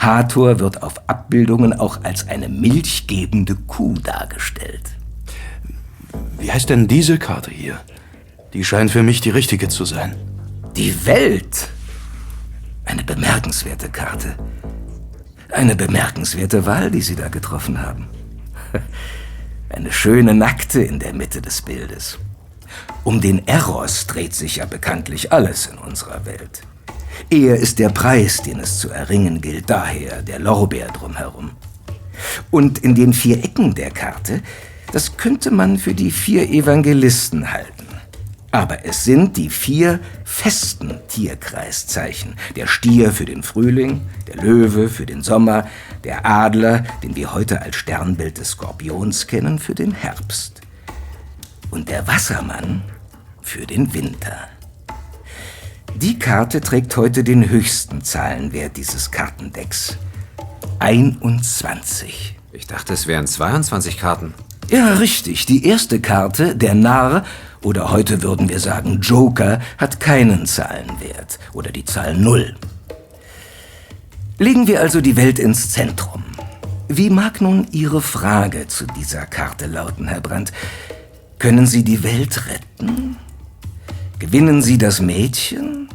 Hathor wird auf Abbildungen auch als eine milchgebende Kuh dargestellt. Wie heißt denn diese Karte hier? Die scheint für mich die richtige zu sein. Die Welt. Eine bemerkenswerte Karte. Eine bemerkenswerte Wahl, die Sie da getroffen haben. Eine schöne Nackte in der Mitte des Bildes. Um den Eros dreht sich ja bekanntlich alles in unserer Welt. Er ist der Preis, den es zu erringen gilt, daher der Lorbeer drumherum. Und in den vier Ecken der Karte, das könnte man für die vier Evangelisten halten. Aber es sind die vier festen Tierkreiszeichen. Der Stier für den Frühling, der Löwe für den Sommer, der Adler, den wir heute als Sternbild des Skorpions kennen, für den Herbst und der Wassermann für den Winter. Die Karte trägt heute den höchsten Zahlenwert dieses Kartendecks. 21. Ich dachte, es wären 22 Karten. Ja, richtig. Die erste Karte, der Narr, oder heute würden wir sagen Joker, hat keinen Zahlenwert oder die Zahl 0. Legen wir also die Welt ins Zentrum. Wie mag nun Ihre Frage zu dieser Karte lauten, Herr Brandt? Können Sie die Welt retten? Gewinnen Sie das Mädchen?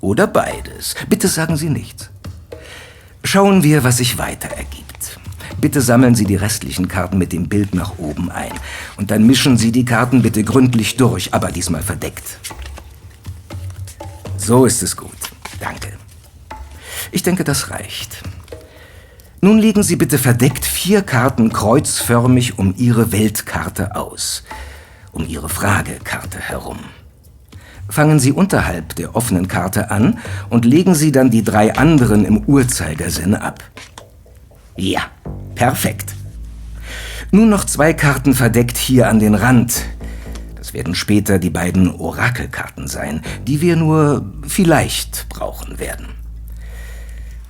Oder beides? Bitte sagen Sie nichts. Schauen wir, was sich weiter ergibt. Bitte sammeln Sie die restlichen Karten mit dem Bild nach oben ein. Und dann mischen Sie die Karten bitte gründlich durch, aber diesmal verdeckt. So ist es gut. Danke. Ich denke, das reicht. Nun legen Sie bitte verdeckt vier Karten kreuzförmig um Ihre Weltkarte aus um Ihre Fragekarte herum. Fangen Sie unterhalb der offenen Karte an und legen Sie dann die drei anderen im Uhrzeigersinne ab. Ja, perfekt. Nun noch zwei Karten verdeckt hier an den Rand. Das werden später die beiden Orakelkarten sein, die wir nur vielleicht brauchen werden.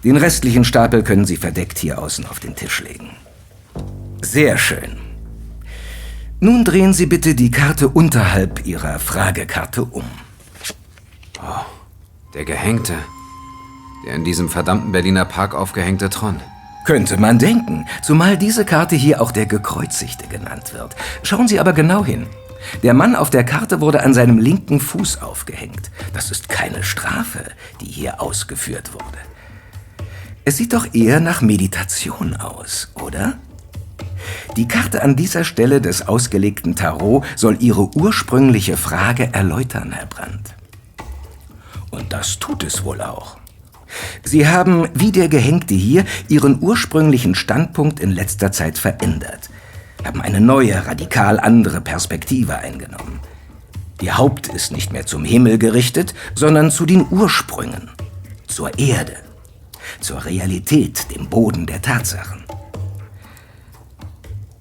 Den restlichen Stapel können Sie verdeckt hier außen auf den Tisch legen. Sehr schön. Nun drehen Sie bitte die Karte unterhalb Ihrer Fragekarte um. Oh, der Gehängte. Der in diesem verdammten Berliner Park aufgehängte Tron. Könnte man denken, zumal diese Karte hier auch der Gekreuzigte genannt wird. Schauen Sie aber genau hin. Der Mann auf der Karte wurde an seinem linken Fuß aufgehängt. Das ist keine Strafe, die hier ausgeführt wurde. Es sieht doch eher nach Meditation aus, oder? Die Karte an dieser Stelle des ausgelegten Tarot soll Ihre ursprüngliche Frage erläutern, Herr Brandt. Und das tut es wohl auch. Sie haben, wie der Gehängte hier, Ihren ursprünglichen Standpunkt in letzter Zeit verändert, haben eine neue, radikal andere Perspektive eingenommen. Ihr Haupt ist nicht mehr zum Himmel gerichtet, sondern zu den Ursprüngen, zur Erde, zur Realität, dem Boden der Tatsachen.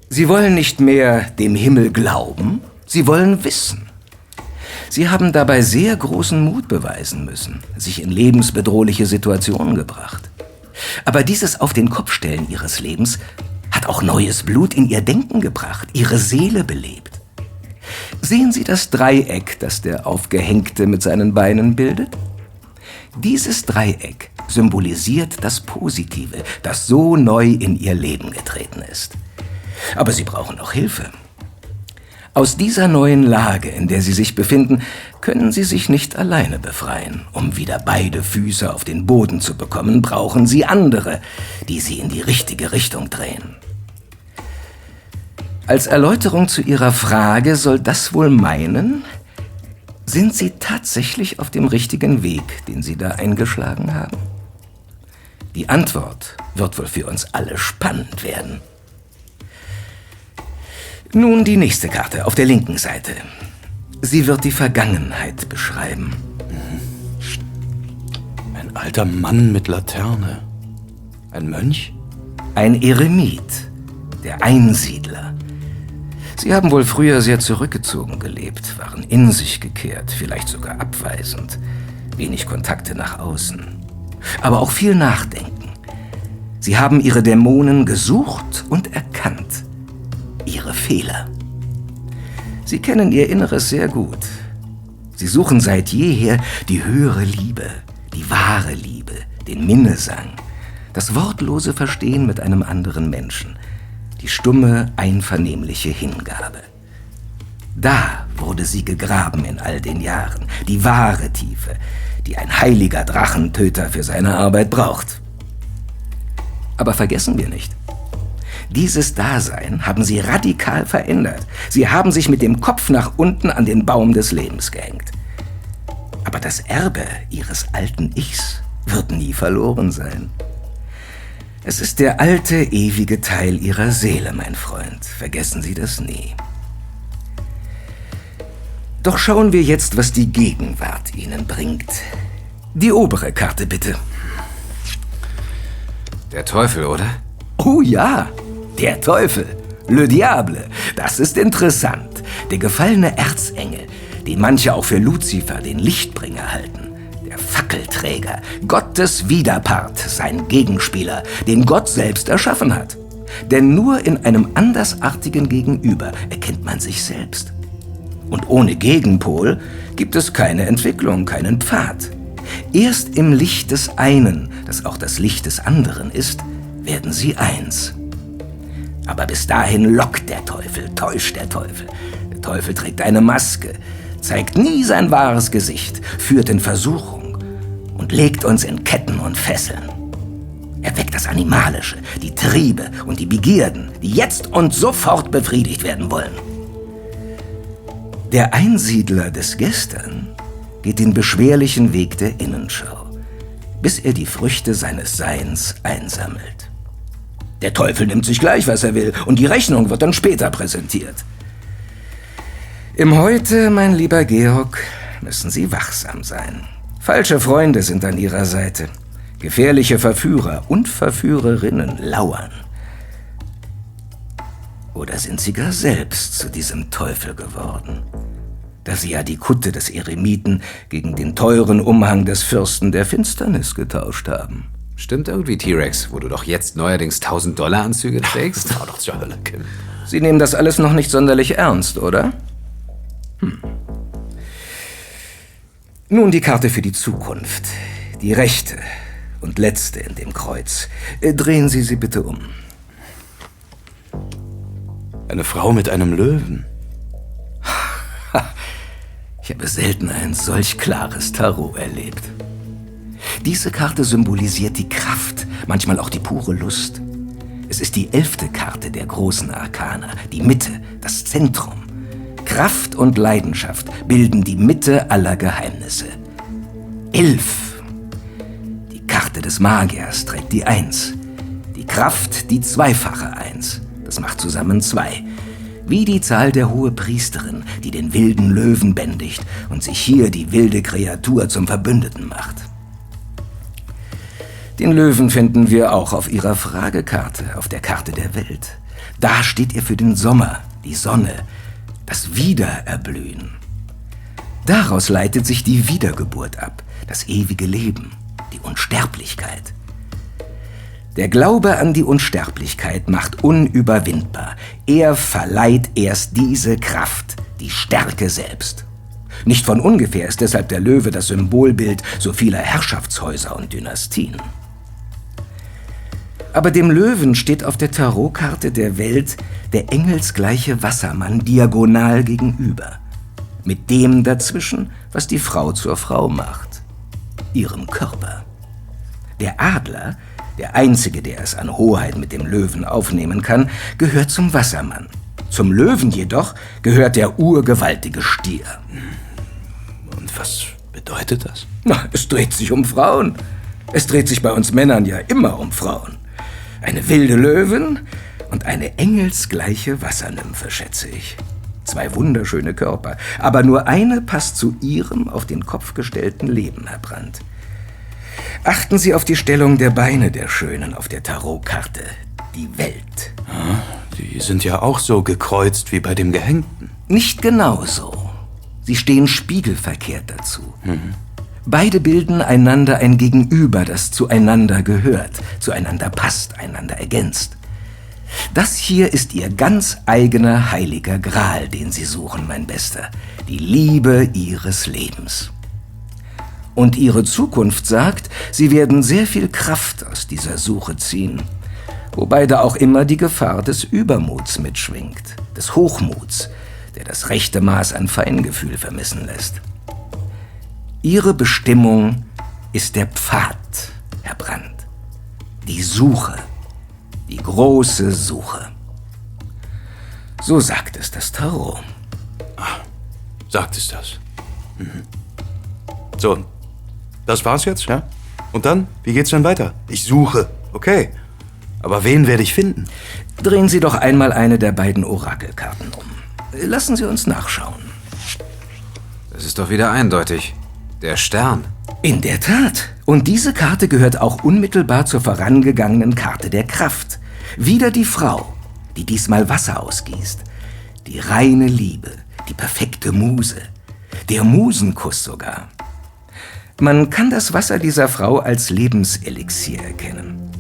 Sie wollen nicht mehr dem Himmel glauben, sie wollen wissen. Sie haben dabei sehr großen Mut beweisen müssen, sich in lebensbedrohliche Situationen gebracht. Aber dieses Auf den Kopf stellen ihres Lebens hat auch neues Blut in ihr Denken gebracht, ihre Seele belebt. Sehen Sie das Dreieck, das der Aufgehängte mit seinen Beinen bildet? Dieses Dreieck symbolisiert das Positive, das so neu in ihr Leben getreten ist. Aber Sie brauchen noch Hilfe. Aus dieser neuen Lage, in der Sie sich befinden, können Sie sich nicht alleine befreien. Um wieder beide Füße auf den Boden zu bekommen, brauchen Sie andere, die Sie in die richtige Richtung drehen. Als Erläuterung zu Ihrer Frage soll das wohl meinen, sind Sie tatsächlich auf dem richtigen Weg, den Sie da eingeschlagen haben? Die Antwort wird wohl für uns alle spannend werden. Nun die nächste Karte auf der linken Seite. Sie wird die Vergangenheit beschreiben. Ein alter Mann mit Laterne. Ein Mönch? Ein Eremit, der Einsiedler. Sie haben wohl früher sehr zurückgezogen gelebt, waren in sich gekehrt, vielleicht sogar abweisend, wenig Kontakte nach außen, aber auch viel Nachdenken. Sie haben ihre Dämonen gesucht und erkannt ihre Fehler. Sie kennen ihr Inneres sehr gut. Sie suchen seit jeher die höhere Liebe, die wahre Liebe, den Minnesang, das wortlose Verstehen mit einem anderen Menschen, die stumme, einvernehmliche Hingabe. Da wurde sie gegraben in all den Jahren, die wahre Tiefe, die ein heiliger Drachentöter für seine Arbeit braucht. Aber vergessen wir nicht, dieses Dasein haben sie radikal verändert. Sie haben sich mit dem Kopf nach unten an den Baum des Lebens gehängt. Aber das Erbe ihres alten Ichs wird nie verloren sein. Es ist der alte, ewige Teil ihrer Seele, mein Freund. Vergessen Sie das nie. Doch schauen wir jetzt, was die Gegenwart Ihnen bringt. Die obere Karte bitte. Der Teufel, oder? Oh ja, der Teufel, Le Diable, das ist interessant. Der gefallene Erzengel, den manche auch für Luzifer, den Lichtbringer, halten. Der Fackelträger, Gottes Widerpart, sein Gegenspieler, den Gott selbst erschaffen hat. Denn nur in einem andersartigen Gegenüber erkennt man sich selbst. Und ohne Gegenpol gibt es keine Entwicklung, keinen Pfad. Erst im Licht des einen, das auch das Licht des anderen ist, werden sie eins. Aber bis dahin lockt der Teufel, täuscht der Teufel. Der Teufel trägt eine Maske, zeigt nie sein wahres Gesicht, führt in Versuchung und legt uns in Ketten und Fesseln. Er weckt das Animalische, die Triebe und die Begierden, die jetzt und sofort befriedigt werden wollen. Der Einsiedler des Gestern geht den beschwerlichen Weg der Innenschau, bis er die Früchte seines Seins einsammelt. Der Teufel nimmt sich gleich, was er will, und die Rechnung wird dann später präsentiert. Im Heute, mein lieber Georg, müssen Sie wachsam sein. Falsche Freunde sind an Ihrer Seite. Gefährliche Verführer und Verführerinnen lauern. Oder sind Sie gar selbst zu diesem Teufel geworden? Da Sie ja die Kutte des Eremiten gegen den teuren Umhang des Fürsten der Finsternis getauscht haben. Stimmt irgendwie, T-Rex, wo du doch jetzt neuerdings 1000 Dollar Anzüge trägst? Fahr doch zur Hölle, Kim. Sie nehmen das alles noch nicht sonderlich ernst, oder? Hm. Nun die Karte für die Zukunft. Die rechte und letzte in dem Kreuz. Äh, drehen Sie sie bitte um. Eine Frau mit einem Löwen. Ich habe selten ein solch klares Tarot erlebt. Diese Karte symbolisiert die Kraft, manchmal auch die pure Lust. Es ist die elfte Karte der großen Arkana, die Mitte, das Zentrum. Kraft und Leidenschaft bilden die Mitte aller Geheimnisse. Elf. Die Karte des Magiers trägt die Eins. Die Kraft die zweifache Eins. Das macht zusammen zwei. Wie die Zahl der Hohepriesterin, die den wilden Löwen bändigt und sich hier die wilde Kreatur zum Verbündeten macht. Den Löwen finden wir auch auf ihrer Fragekarte, auf der Karte der Welt. Da steht ihr für den Sommer, die Sonne, das Wiedererblühen. Daraus leitet sich die Wiedergeburt ab, das ewige Leben, die Unsterblichkeit. Der Glaube an die Unsterblichkeit macht unüberwindbar. Er verleiht erst diese Kraft, die Stärke selbst. Nicht von ungefähr ist deshalb der Löwe das Symbolbild so vieler Herrschaftshäuser und Dynastien. Aber dem Löwen steht auf der Tarotkarte der Welt der engelsgleiche Wassermann diagonal gegenüber. Mit dem dazwischen, was die Frau zur Frau macht. Ihrem Körper. Der Adler, der einzige, der es an Hoheit mit dem Löwen aufnehmen kann, gehört zum Wassermann. Zum Löwen jedoch gehört der urgewaltige Stier. Und was bedeutet das? Na, es dreht sich um Frauen. Es dreht sich bei uns Männern ja immer um Frauen. Eine wilde Löwin und eine engelsgleiche Wassernymphe, schätze ich. Zwei wunderschöne Körper, aber nur eine passt zu ihrem auf den Kopf gestellten Leben, Herr Brandt. Achten Sie auf die Stellung der Beine der Schönen auf der Tarotkarte. Die Welt. Die sind ja auch so gekreuzt wie bei dem Gehängten. Nicht genau so. Sie stehen spiegelverkehrt dazu. Beide bilden einander ein Gegenüber, das zueinander gehört, zueinander passt, einander ergänzt. Das hier ist Ihr ganz eigener heiliger Gral, den Sie suchen, mein Bester. Die Liebe Ihres Lebens. Und Ihre Zukunft sagt, Sie werden sehr viel Kraft aus dieser Suche ziehen. Wobei da auch immer die Gefahr des Übermuts mitschwingt, des Hochmuts, der das rechte Maß an Feingefühl vermissen lässt. Ihre Bestimmung ist der Pfad, Herr Brandt. Die Suche. Die große Suche. So sagt es das Tarot. Sagt es das? Mhm. So, das war's jetzt, ja? Und dann? Wie geht's dann weiter? Ich suche. Okay. Aber wen werde ich finden? Drehen Sie doch einmal eine der beiden Orakelkarten um. Lassen Sie uns nachschauen. Das ist doch wieder eindeutig. Der Stern. In der Tat. Und diese Karte gehört auch unmittelbar zur vorangegangenen Karte der Kraft. Wieder die Frau, die diesmal Wasser ausgießt. Die reine Liebe, die perfekte Muse. Der Musenkuss sogar. Man kann das Wasser dieser Frau als Lebenselixier erkennen.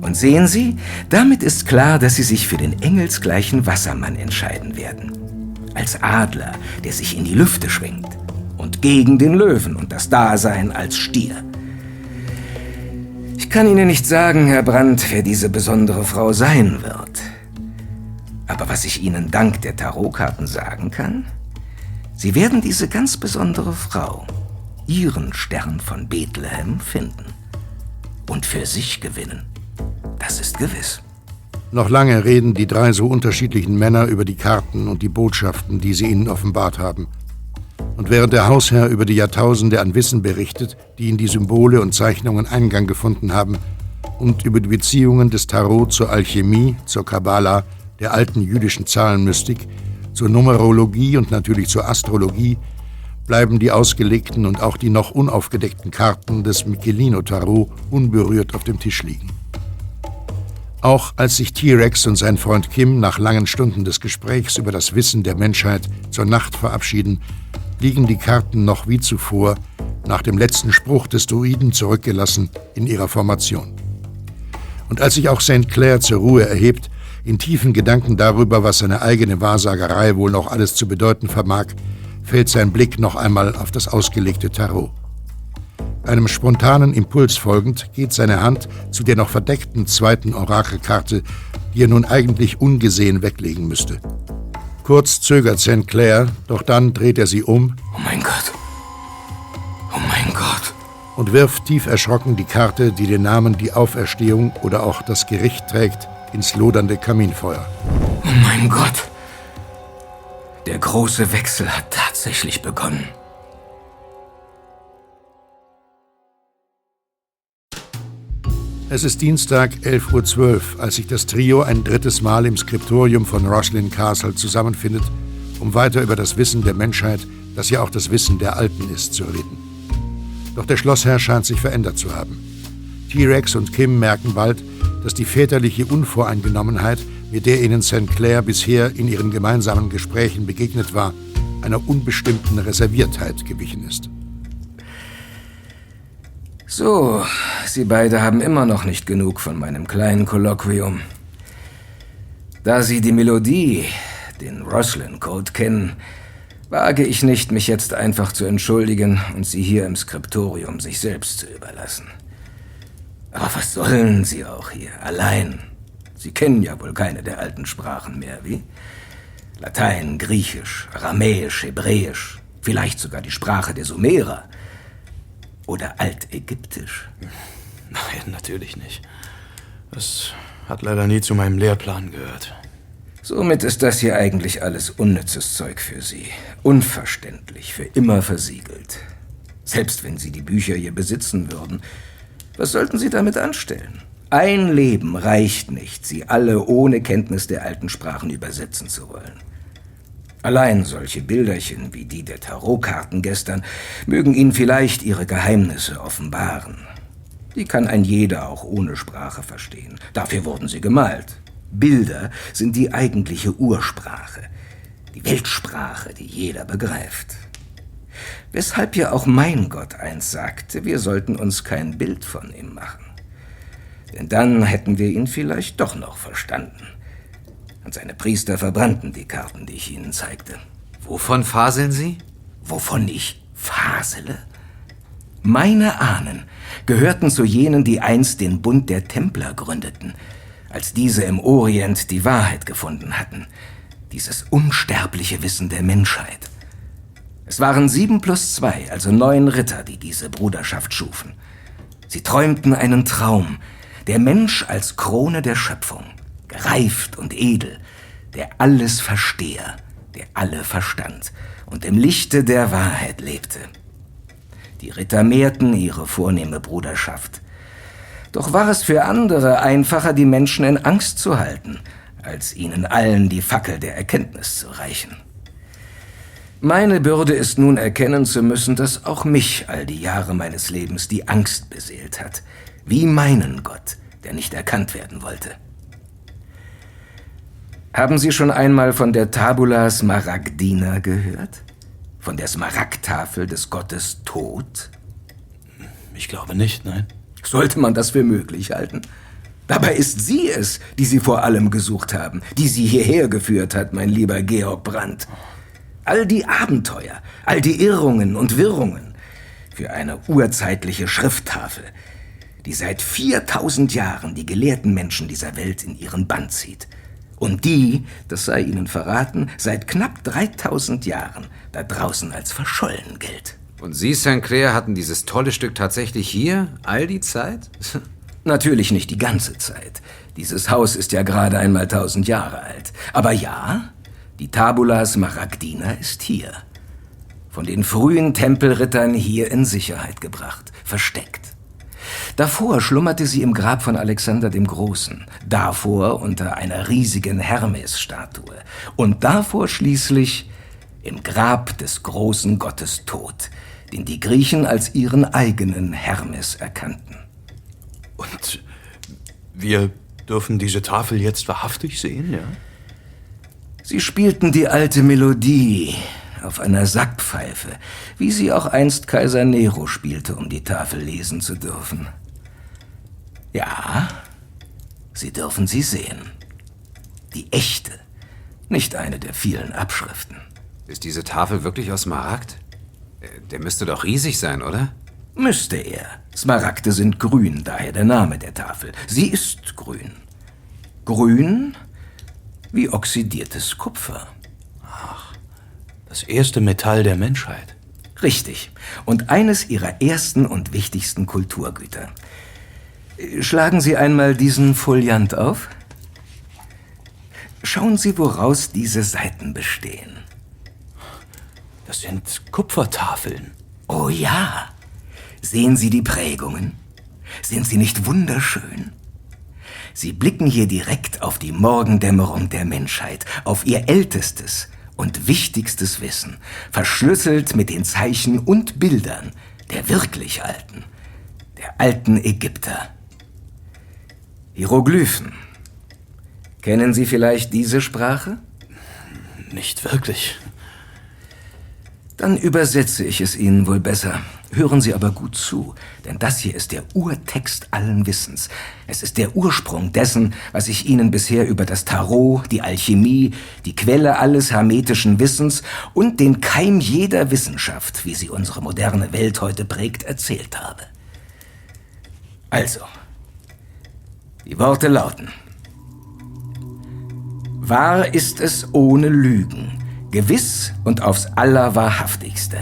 Und sehen Sie, damit ist klar, dass Sie sich für den engelsgleichen Wassermann entscheiden werden. Als Adler, der sich in die Lüfte schwingt. Und gegen den Löwen und das Dasein als Stier. Ich kann Ihnen nicht sagen, Herr Brandt, wer diese besondere Frau sein wird. Aber was ich Ihnen dank der Tarotkarten sagen kann, Sie werden diese ganz besondere Frau, Ihren Stern von Bethlehem, finden. Und für sich gewinnen. Das ist gewiss. Noch lange reden die drei so unterschiedlichen Männer über die Karten und die Botschaften, die sie ihnen offenbart haben. Und während der Hausherr über die Jahrtausende an Wissen berichtet, die in die Symbole und Zeichnungen Eingang gefunden haben, und über die Beziehungen des Tarot zur Alchemie, zur Kabbala, der alten jüdischen Zahlenmystik, zur Numerologie und natürlich zur Astrologie, bleiben die ausgelegten und auch die noch unaufgedeckten Karten des Michelino-Tarot unberührt auf dem Tisch liegen. Auch als sich T-Rex und sein Freund Kim nach langen Stunden des Gesprächs über das Wissen der Menschheit zur Nacht verabschieden, liegen die Karten noch wie zuvor, nach dem letzten Spruch des Druiden zurückgelassen, in ihrer Formation. Und als sich auch St. Clair zur Ruhe erhebt, in tiefen Gedanken darüber, was seine eigene Wahrsagerei wohl noch alles zu bedeuten vermag, fällt sein Blick noch einmal auf das ausgelegte Tarot. Einem spontanen Impuls folgend geht seine Hand zu der noch verdeckten zweiten Orakelkarte, die er nun eigentlich ungesehen weglegen müsste. Kurz zögert St. Clair, doch dann dreht er sie um Oh mein Gott. Oh mein Gott. und wirft tief erschrocken die Karte, die den Namen die Auferstehung oder auch das Gericht trägt, ins lodernde Kaminfeuer. Oh mein Gott. Der große Wechsel hat tatsächlich begonnen. Es ist Dienstag 11.12 Uhr, als sich das Trio ein drittes Mal im Skriptorium von Roslin Castle zusammenfindet, um weiter über das Wissen der Menschheit, das ja auch das Wissen der Alten ist, zu reden. Doch der Schlossherr scheint sich verändert zu haben. T-Rex und Kim merken bald, dass die väterliche Unvoreingenommenheit, mit der ihnen St. Clair bisher in ihren gemeinsamen Gesprächen begegnet war, einer unbestimmten Reserviertheit gewichen ist. So, Sie beide haben immer noch nicht genug von meinem kleinen Kolloquium. Da Sie die Melodie, den Roslin-Code kennen, wage ich nicht, mich jetzt einfach zu entschuldigen und Sie hier im Skriptorium sich selbst zu überlassen. Aber was sollen Sie auch hier, allein? Sie kennen ja wohl keine der alten Sprachen mehr, wie? Latein, Griechisch, Aramäisch, Hebräisch, vielleicht sogar die Sprache der Sumerer. Oder Altägyptisch? Nein, natürlich nicht. Das hat leider nie zu meinem Lehrplan gehört. Somit ist das hier eigentlich alles unnützes Zeug für Sie. Unverständlich, für immer versiegelt. Selbst wenn Sie die Bücher hier besitzen würden, was sollten Sie damit anstellen? Ein Leben reicht nicht, sie alle ohne Kenntnis der alten Sprachen übersetzen zu wollen. Allein solche Bilderchen wie die der Tarotkarten gestern mögen Ihnen vielleicht Ihre Geheimnisse offenbaren. Die kann ein jeder auch ohne Sprache verstehen. Dafür wurden sie gemalt. Bilder sind die eigentliche Ursprache, die Weltsprache, die jeder begreift. Weshalb ja auch mein Gott einst sagte, wir sollten uns kein Bild von ihm machen. Denn dann hätten wir ihn vielleicht doch noch verstanden. Und seine Priester verbrannten die Karten, die ich ihnen zeigte. Wovon faseln Sie? Wovon ich fasele? Meine Ahnen gehörten zu jenen, die einst den Bund der Templer gründeten, als diese im Orient die Wahrheit gefunden hatten, dieses unsterbliche Wissen der Menschheit. Es waren sieben plus zwei, also neun Ritter, die diese Bruderschaft schufen. Sie träumten einen Traum, der Mensch als Krone der Schöpfung gereift und edel, der alles Versteher, der alle verstand und im Lichte der Wahrheit lebte. Die Ritter mehrten ihre vornehme Bruderschaft. Doch war es für andere einfacher, die Menschen in Angst zu halten, als ihnen allen die Fackel der Erkenntnis zu reichen. Meine Bürde ist nun erkennen zu müssen, dass auch mich all die Jahre meines Lebens die Angst beseelt hat, wie meinen Gott, der nicht erkannt werden wollte. Haben Sie schon einmal von der Tabula Smaragdina gehört? Von der Smaragdtafel des Gottes Tod? Ich glaube nicht, nein. Sollte man das für möglich halten? Dabei ist sie es, die Sie vor allem gesucht haben, die Sie hierher geführt hat, mein lieber Georg Brandt. All die Abenteuer, all die Irrungen und Wirrungen für eine urzeitliche Schrifttafel, die seit 4000 Jahren die gelehrten Menschen dieser Welt in ihren Bann zieht – und die, das sei Ihnen verraten, seit knapp 3000 Jahren da draußen als verschollen gilt. Und Sie, St. Clair, hatten dieses tolle Stück tatsächlich hier all die Zeit? Natürlich nicht die ganze Zeit. Dieses Haus ist ja gerade einmal tausend Jahre alt. Aber ja, die Tabula Smaragdina ist hier. Von den frühen Tempelrittern hier in Sicherheit gebracht, versteckt. Davor schlummerte sie im Grab von Alexander dem Großen, davor unter einer riesigen Hermes-Statue und davor schließlich im Grab des großen Gottes Tod, den die Griechen als ihren eigenen Hermes erkannten. Und wir dürfen diese Tafel jetzt wahrhaftig sehen, ja? Sie spielten die alte Melodie, auf einer Sackpfeife, wie sie auch einst Kaiser Nero spielte, um die Tafel lesen zu dürfen. Ja, Sie dürfen sie sehen. Die echte, nicht eine der vielen Abschriften. Ist diese Tafel wirklich aus Smaragd? Äh, der müsste doch riesig sein, oder? Müsste er. Smaragde sind grün, daher der Name der Tafel. Sie ist grün. Grün wie oxidiertes Kupfer. Das erste Metall der Menschheit. Richtig. Und eines ihrer ersten und wichtigsten Kulturgüter. Schlagen Sie einmal diesen Foliant auf. Schauen Sie, woraus diese Seiten bestehen. Das sind Kupfertafeln. Oh ja. Sehen Sie die Prägungen? Sind sie nicht wunderschön? Sie blicken hier direkt auf die Morgendämmerung der Menschheit, auf ihr ältestes und wichtigstes Wissen, verschlüsselt mit den Zeichen und Bildern der wirklich Alten, der alten Ägypter. Hieroglyphen. Kennen Sie vielleicht diese Sprache? Nicht wirklich. Dann übersetze ich es Ihnen wohl besser. Hören Sie aber gut zu, denn das hier ist der Urtext allen Wissens. Es ist der Ursprung dessen, was ich Ihnen bisher über das Tarot, die Alchemie, die Quelle alles hermetischen Wissens und den Keim jeder Wissenschaft, wie sie unsere moderne Welt heute prägt, erzählt habe. Also, die Worte lauten. Wahr ist es ohne Lügen, gewiss und aufs Allerwahrhaftigste.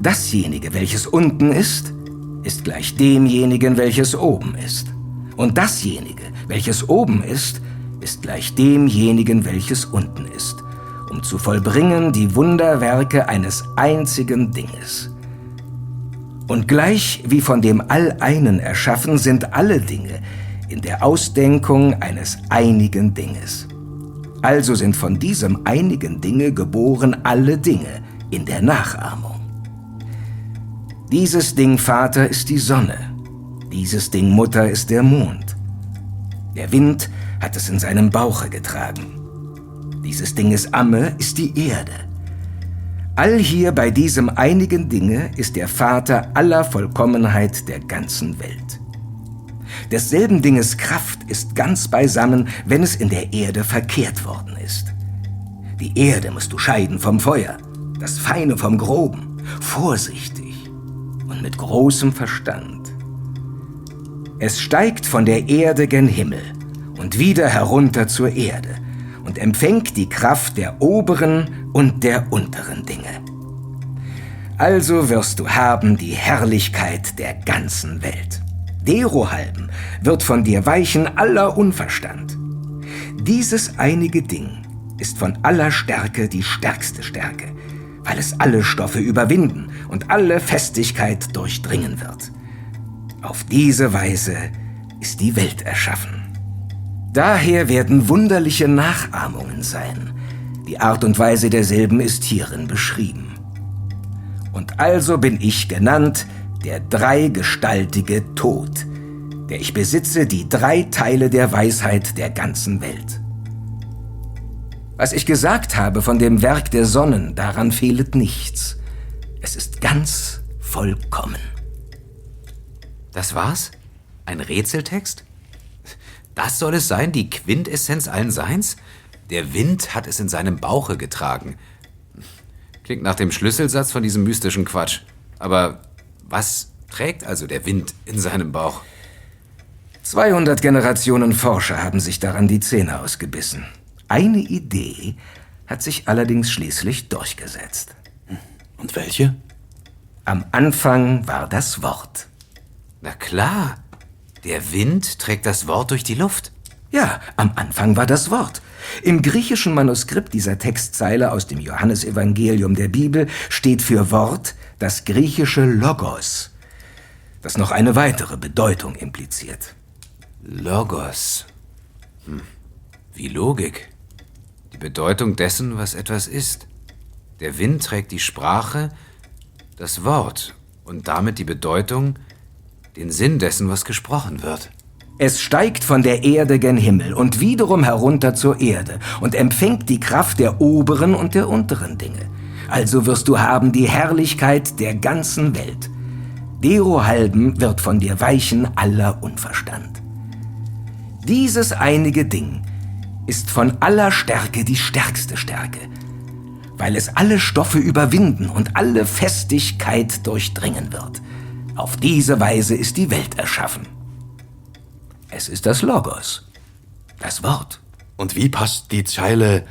Dasjenige, welches unten ist, ist gleich demjenigen, welches oben ist. Und dasjenige, welches oben ist, ist gleich demjenigen, welches unten ist, um zu vollbringen die Wunderwerke eines einzigen Dinges. Und gleich wie von dem Alleinen erschaffen sind alle Dinge in der Ausdenkung eines einigen Dinges. Also sind von diesem einigen Dinge geboren alle Dinge in der Nachahmung. Dieses Ding Vater ist die Sonne, dieses Ding Mutter ist der Mond. Der Wind hat es in seinem Bauche getragen. Dieses Dinges Amme ist die Erde. All hier bei diesem einigen Dinge ist der Vater aller Vollkommenheit der ganzen Welt. Desselben Dinges Kraft ist ganz beisammen, wenn es in der Erde verkehrt worden ist. Die Erde musst du scheiden vom Feuer, das Feine vom Groben, vorsichtig mit großem Verstand. Es steigt von der Erde gen Himmel und wieder herunter zur Erde und empfängt die Kraft der oberen und der unteren Dinge. Also wirst du haben die Herrlichkeit der ganzen Welt. Derohalben wird von dir weichen aller Unverstand. Dieses einige Ding ist von aller Stärke die stärkste Stärke, weil es alle Stoffe überwinden und alle Festigkeit durchdringen wird. Auf diese Weise ist die Welt erschaffen. Daher werden wunderliche Nachahmungen sein. Die Art und Weise derselben ist hierin beschrieben. Und also bin ich genannt der dreigestaltige Tod, der ich besitze die drei Teile der Weisheit der ganzen Welt. Was ich gesagt habe von dem Werk der Sonnen, daran fehlet nichts. Es ist ganz vollkommen. Das war's? Ein Rätseltext? Das soll es sein, die Quintessenz allen Seins? Der Wind hat es in seinem Bauche getragen. Klingt nach dem Schlüsselsatz von diesem mystischen Quatsch. Aber was trägt also der Wind in seinem Bauch? 200 Generationen Forscher haben sich daran die Zähne ausgebissen. Eine Idee hat sich allerdings schließlich durchgesetzt. Und welche? Am Anfang war das Wort. Na klar, der Wind trägt das Wort durch die Luft. Ja, am Anfang war das Wort. Im griechischen Manuskript dieser Textzeile aus dem Johannesevangelium der Bibel steht für Wort das griechische Logos, das noch eine weitere Bedeutung impliziert. Logos. Hm. Wie Logik. Bedeutung dessen, was etwas ist. Der Wind trägt die Sprache, das Wort und damit die Bedeutung, den Sinn dessen, was gesprochen wird. Es steigt von der Erde gen Himmel und wiederum herunter zur Erde und empfängt die Kraft der oberen und der unteren Dinge. Also wirst du haben die Herrlichkeit der ganzen Welt. Derohalben wird von dir weichen aller Unverstand. Dieses einige Ding ist von aller Stärke die stärkste Stärke, weil es alle Stoffe überwinden und alle Festigkeit durchdringen wird. Auf diese Weise ist die Welt erschaffen. Es ist das Logos, das Wort. Und wie passt die Zeile,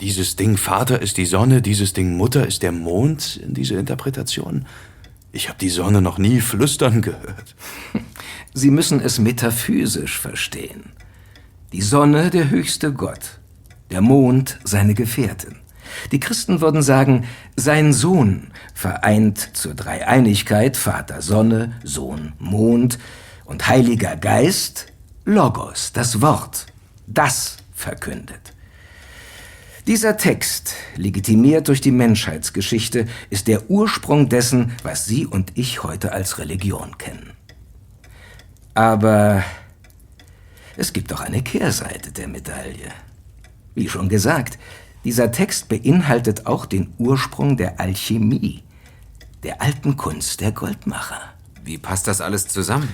dieses Ding Vater ist die Sonne, dieses Ding Mutter ist der Mond in diese Interpretation? Ich habe die Sonne noch nie flüstern gehört. Sie müssen es metaphysisch verstehen. Die Sonne der höchste Gott, der Mond seine Gefährtin. Die Christen würden sagen, sein Sohn vereint zur Dreieinigkeit Vater Sonne, Sohn Mond und Heiliger Geist Logos, das Wort, das verkündet. Dieser Text, legitimiert durch die Menschheitsgeschichte, ist der Ursprung dessen, was Sie und ich heute als Religion kennen. Aber es gibt auch eine Kehrseite der Medaille. Wie schon gesagt, dieser Text beinhaltet auch den Ursprung der Alchemie, der alten Kunst der Goldmacher. Wie passt das alles zusammen?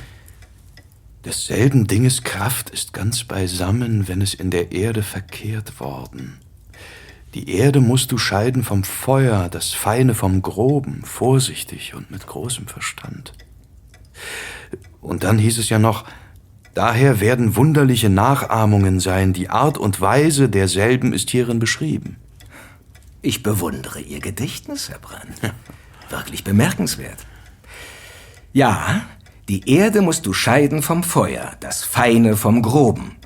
Desselben Dinges Kraft ist ganz beisammen, wenn es in der Erde verkehrt worden. Die Erde musst du scheiden vom Feuer, das Feine vom Groben, vorsichtig und mit großem Verstand. Und dann hieß es ja noch, daher werden wunderliche Nachahmungen sein, die Art und Weise derselben ist hierin beschrieben. Ich bewundere Ihr Gedächtnis, Herr Brand. Wirklich bemerkenswert. Ja, die Erde musst du scheiden vom Feuer, das Feine vom Groben.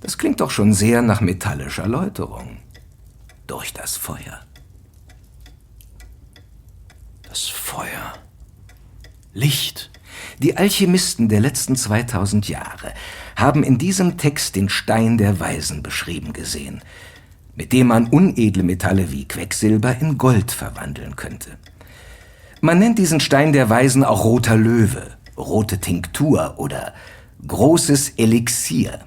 Das klingt doch schon sehr nach metallischer Läuterung durch das Feuer. Das Feuer. Licht. Die Alchemisten der letzten 2000 Jahre haben in diesem Text den Stein der Weisen beschrieben gesehen, mit dem man unedle Metalle wie Quecksilber in Gold verwandeln könnte. Man nennt diesen Stein der Weisen auch roter Löwe, rote Tinktur oder großes Elixier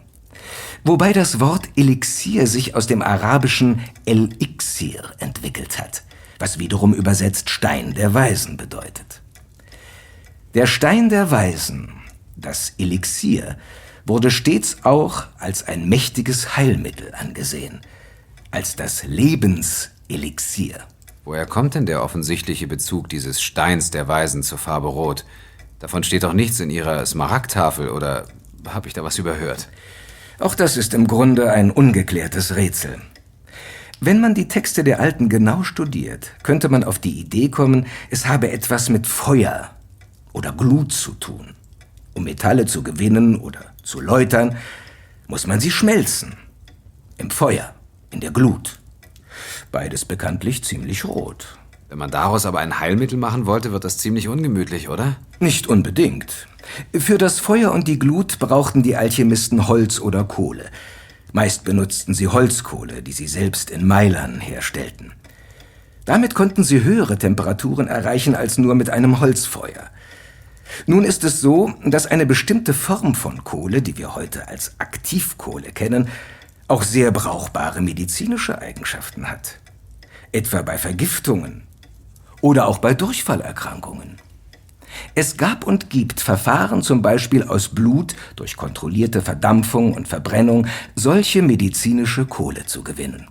wobei das Wort Elixier sich aus dem arabischen El-Ixir entwickelt hat, was wiederum übersetzt Stein der Weisen bedeutet. Der Stein der Weisen, das Elixier, wurde stets auch als ein mächtiges Heilmittel angesehen, als das Lebenselixier. Woher kommt denn der offensichtliche Bezug dieses Steins der Weisen zur Farbe Rot? Davon steht doch nichts in Ihrer Smaragdtafel, oder habe ich da was überhört? Auch das ist im Grunde ein ungeklärtes Rätsel. Wenn man die Texte der Alten genau studiert, könnte man auf die Idee kommen, es habe etwas mit Feuer oder Glut zu tun. Um Metalle zu gewinnen oder zu läutern, muss man sie schmelzen. Im Feuer, in der Glut. Beides bekanntlich ziemlich rot. Wenn man daraus aber ein Heilmittel machen wollte, wird das ziemlich ungemütlich, oder? Nicht unbedingt. Für das Feuer und die Glut brauchten die Alchemisten Holz oder Kohle. Meist benutzten sie Holzkohle, die sie selbst in Meilern herstellten. Damit konnten sie höhere Temperaturen erreichen als nur mit einem Holzfeuer. Nun ist es so, dass eine bestimmte Form von Kohle, die wir heute als Aktivkohle kennen, auch sehr brauchbare medizinische Eigenschaften hat. Etwa bei Vergiftungen oder auch bei Durchfallerkrankungen. Es gab und gibt Verfahren, zum Beispiel aus Blut durch kontrollierte Verdampfung und Verbrennung, solche medizinische Kohle zu gewinnen.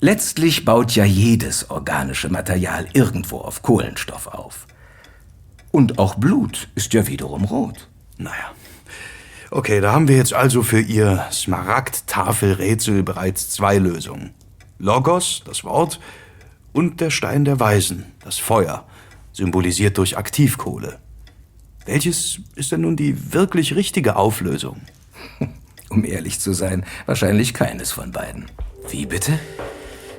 Letztlich baut ja jedes organische Material irgendwo auf Kohlenstoff auf. Und auch Blut ist ja wiederum rot. Naja. Okay, da haben wir jetzt also für Ihr Smaragd-Tafelrätsel bereits zwei Lösungen. Logos, das Wort, und der Stein der Weisen, das Feuer symbolisiert durch Aktivkohle. Welches ist denn nun die wirklich richtige Auflösung? Um ehrlich zu sein, wahrscheinlich keines von beiden. Wie bitte?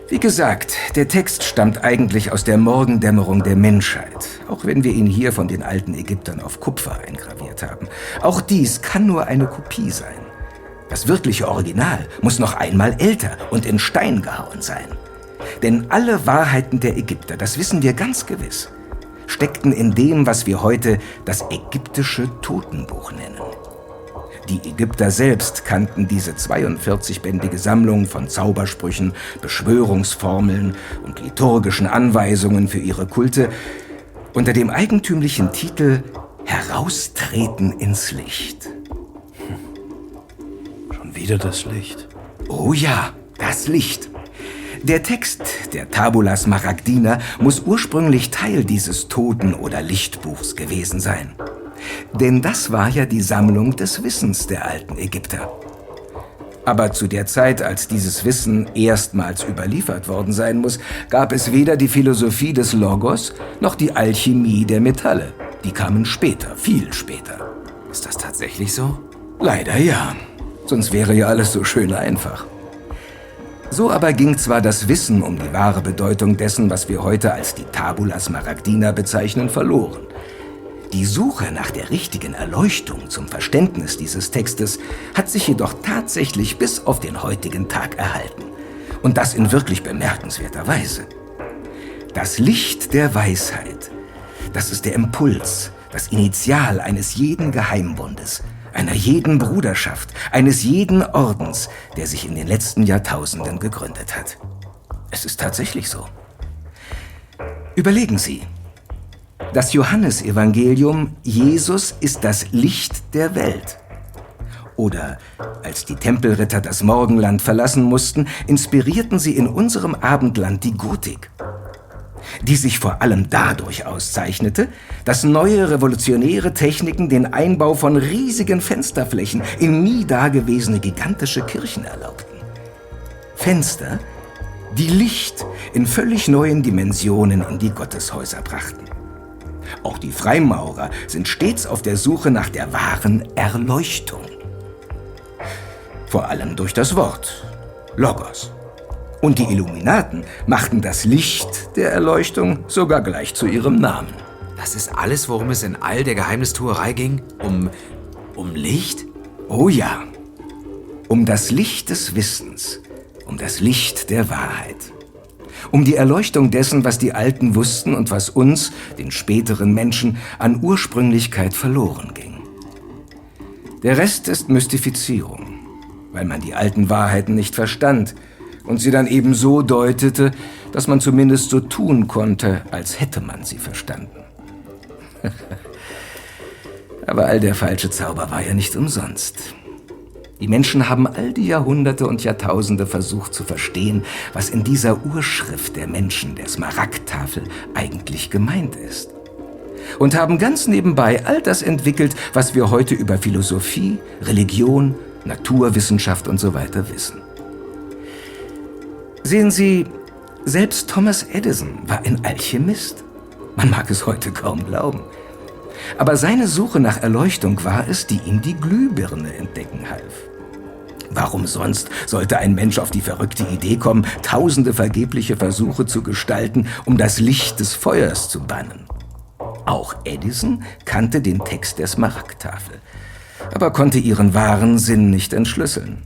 Wie gesagt, der Text stammt eigentlich aus der Morgendämmerung der Menschheit, auch wenn wir ihn hier von den alten Ägyptern auf Kupfer eingraviert haben. Auch dies kann nur eine Kopie sein. Das wirkliche Original muss noch einmal älter und in Stein gehauen sein. Denn alle Wahrheiten der Ägypter, das wissen wir ganz gewiss, steckten in dem, was wir heute das ägyptische Totenbuch nennen. Die Ägypter selbst kannten diese 42-bändige Sammlung von Zaubersprüchen, Beschwörungsformeln und liturgischen Anweisungen für ihre Kulte unter dem eigentümlichen Titel Heraustreten ins Licht. Hm. Schon wieder das Licht. Oh ja, das Licht. Der Text der Tabula Smaragdina muss ursprünglich Teil dieses Toten- oder Lichtbuchs gewesen sein. Denn das war ja die Sammlung des Wissens der alten Ägypter. Aber zu der Zeit, als dieses Wissen erstmals überliefert worden sein muss, gab es weder die Philosophie des Logos noch die Alchemie der Metalle. Die kamen später, viel später. Ist das tatsächlich so? Leider ja. Sonst wäre ja alles so schön einfach. So aber ging zwar das Wissen um die wahre Bedeutung dessen, was wir heute als die Tabula Smaragdina bezeichnen, verloren. Die Suche nach der richtigen Erleuchtung zum Verständnis dieses Textes hat sich jedoch tatsächlich bis auf den heutigen Tag erhalten. Und das in wirklich bemerkenswerter Weise. Das Licht der Weisheit, das ist der Impuls, das Initial eines jeden Geheimbundes, einer jeden Bruderschaft, eines jeden Ordens, der sich in den letzten Jahrtausenden gegründet hat. Es ist tatsächlich so. Überlegen Sie. Das Johannesevangelium, Jesus ist das Licht der Welt. Oder als die Tempelritter das Morgenland verlassen mussten, inspirierten sie in unserem Abendland die Gotik die sich vor allem dadurch auszeichnete, dass neue revolutionäre Techniken den Einbau von riesigen Fensterflächen in nie dagewesene gigantische Kirchen erlaubten. Fenster, die Licht in völlig neuen Dimensionen in die Gotteshäuser brachten. Auch die Freimaurer sind stets auf der Suche nach der wahren Erleuchtung. Vor allem durch das Wort Logos. Und die Illuminaten machten das Licht der Erleuchtung sogar gleich zu ihrem Namen. Das ist alles, worum es in all der Geheimnistuerei ging? Um. um Licht? Oh ja. Um das Licht des Wissens. Um das Licht der Wahrheit. Um die Erleuchtung dessen, was die Alten wussten und was uns, den späteren Menschen, an Ursprünglichkeit verloren ging. Der Rest ist Mystifizierung, weil man die alten Wahrheiten nicht verstand und sie dann eben so deutete, dass man zumindest so tun konnte, als hätte man sie verstanden. Aber all der falsche Zauber war ja nicht umsonst. Die Menschen haben all die Jahrhunderte und Jahrtausende versucht zu verstehen, was in dieser Urschrift der Menschen, der Smaragdtafel, eigentlich gemeint ist. Und haben ganz nebenbei all das entwickelt, was wir heute über Philosophie, Religion, Naturwissenschaft und so weiter wissen. Sehen Sie, selbst Thomas Edison war ein Alchemist. Man mag es heute kaum glauben. Aber seine Suche nach Erleuchtung war es, die ihm die Glühbirne entdecken half. Warum sonst sollte ein Mensch auf die verrückte Idee kommen, tausende vergebliche Versuche zu gestalten, um das Licht des Feuers zu bannen? Auch Edison kannte den Text der Smaragdtafel, aber konnte ihren wahren Sinn nicht entschlüsseln.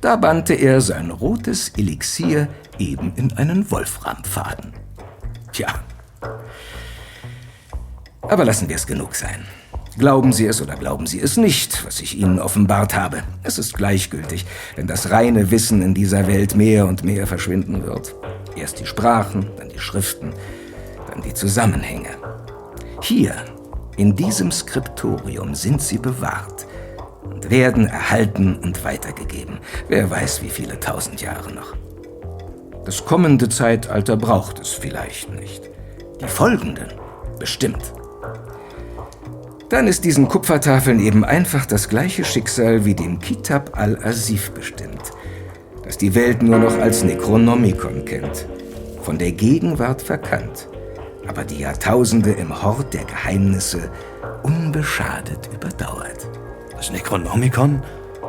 Da bannte er sein rotes Elixier eben in einen Wolframfaden. Tja. Aber lassen wir es genug sein. Glauben Sie es oder glauben Sie es nicht, was ich Ihnen offenbart habe. Es ist gleichgültig, wenn das reine Wissen in dieser Welt mehr und mehr verschwinden wird. Erst die Sprachen, dann die Schriften, dann die Zusammenhänge. Hier, in diesem Skriptorium, sind sie bewahrt und werden erhalten und weitergegeben. Wer weiß, wie viele tausend Jahre noch. Das kommende Zeitalter braucht es vielleicht nicht. Die folgenden bestimmt. Dann ist diesen Kupfertafeln eben einfach das gleiche Schicksal wie dem Kitab al-Asif bestimmt, das die Welt nur noch als Necronomicon kennt, von der Gegenwart verkannt, aber die Jahrtausende im Hort der Geheimnisse unbeschadet überdauert. Das Necronomicon?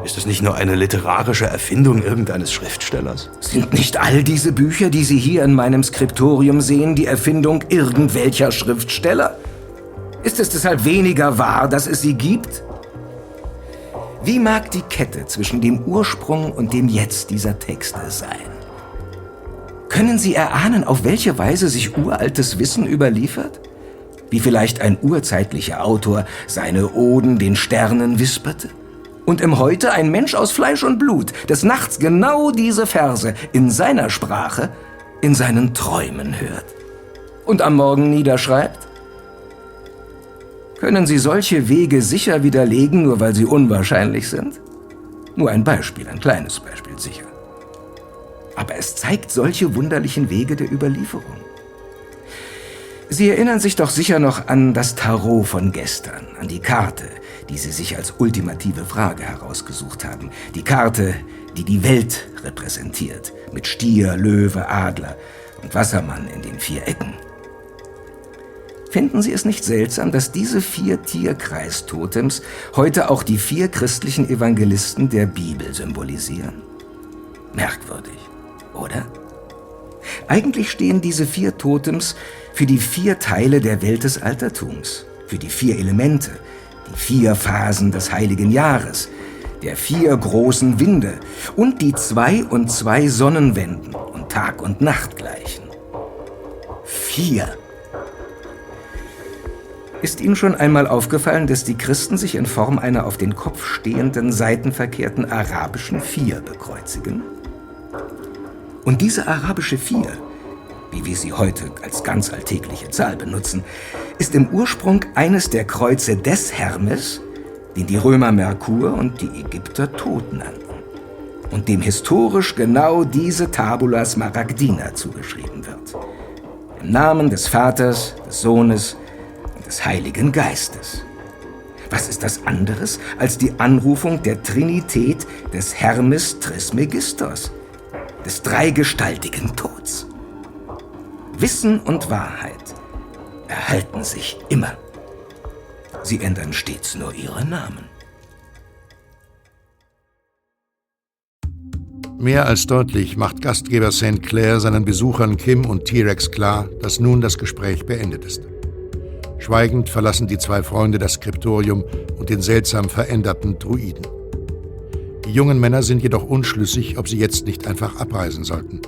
Ist es nicht nur eine literarische Erfindung irgendeines Schriftstellers? Sind nicht all diese Bücher, die Sie hier in meinem Skriptorium sehen, die Erfindung irgendwelcher Schriftsteller? Ist es deshalb weniger wahr, dass es sie gibt? Wie mag die Kette zwischen dem Ursprung und dem Jetzt dieser Texte sein? Können Sie erahnen, auf welche Weise sich uraltes Wissen überliefert? wie vielleicht ein urzeitlicher Autor seine Oden den Sternen wisperte? Und im Heute ein Mensch aus Fleisch und Blut, des Nachts genau diese Verse in seiner Sprache, in seinen Träumen hört und am Morgen niederschreibt? Können Sie solche Wege sicher widerlegen, nur weil sie unwahrscheinlich sind? Nur ein Beispiel, ein kleines Beispiel sicher. Aber es zeigt solche wunderlichen Wege der Überlieferung. Sie erinnern sich doch sicher noch an das Tarot von gestern, an die Karte, die Sie sich als ultimative Frage herausgesucht haben. Die Karte, die die Welt repräsentiert, mit Stier, Löwe, Adler und Wassermann in den vier Ecken. Finden Sie es nicht seltsam, dass diese vier Tierkreistotems heute auch die vier christlichen Evangelisten der Bibel symbolisieren? Merkwürdig, oder? Eigentlich stehen diese vier Totems für die vier Teile der Welt des Altertums, für die vier Elemente, die vier Phasen des heiligen Jahres, der vier großen Winde und die zwei und zwei Sonnenwenden und Tag und Nacht gleichen. Vier. Ist Ihnen schon einmal aufgefallen, dass die Christen sich in Form einer auf den Kopf stehenden, seitenverkehrten arabischen Vier bekreuzigen? Und diese arabische Vier, wie wir sie heute als ganz alltägliche Zahl benutzen, ist im Ursprung eines der Kreuze des Hermes, den die Römer Merkur und die Ägypter Tod nannten und dem historisch genau diese Tabula Smaragdina zugeschrieben wird. Im Namen des Vaters, des Sohnes und des Heiligen Geistes. Was ist das anderes als die Anrufung der Trinität des Hermes Trismegistos, des dreigestaltigen Tods. Wissen und Wahrheit erhalten sich immer. Sie ändern stets nur ihre Namen. Mehr als deutlich macht Gastgeber St. Clair seinen Besuchern Kim und T-Rex klar, dass nun das Gespräch beendet ist. Schweigend verlassen die zwei Freunde das Skriptorium und den seltsam veränderten Druiden. Die jungen Männer sind jedoch unschlüssig, ob sie jetzt nicht einfach abreisen sollten.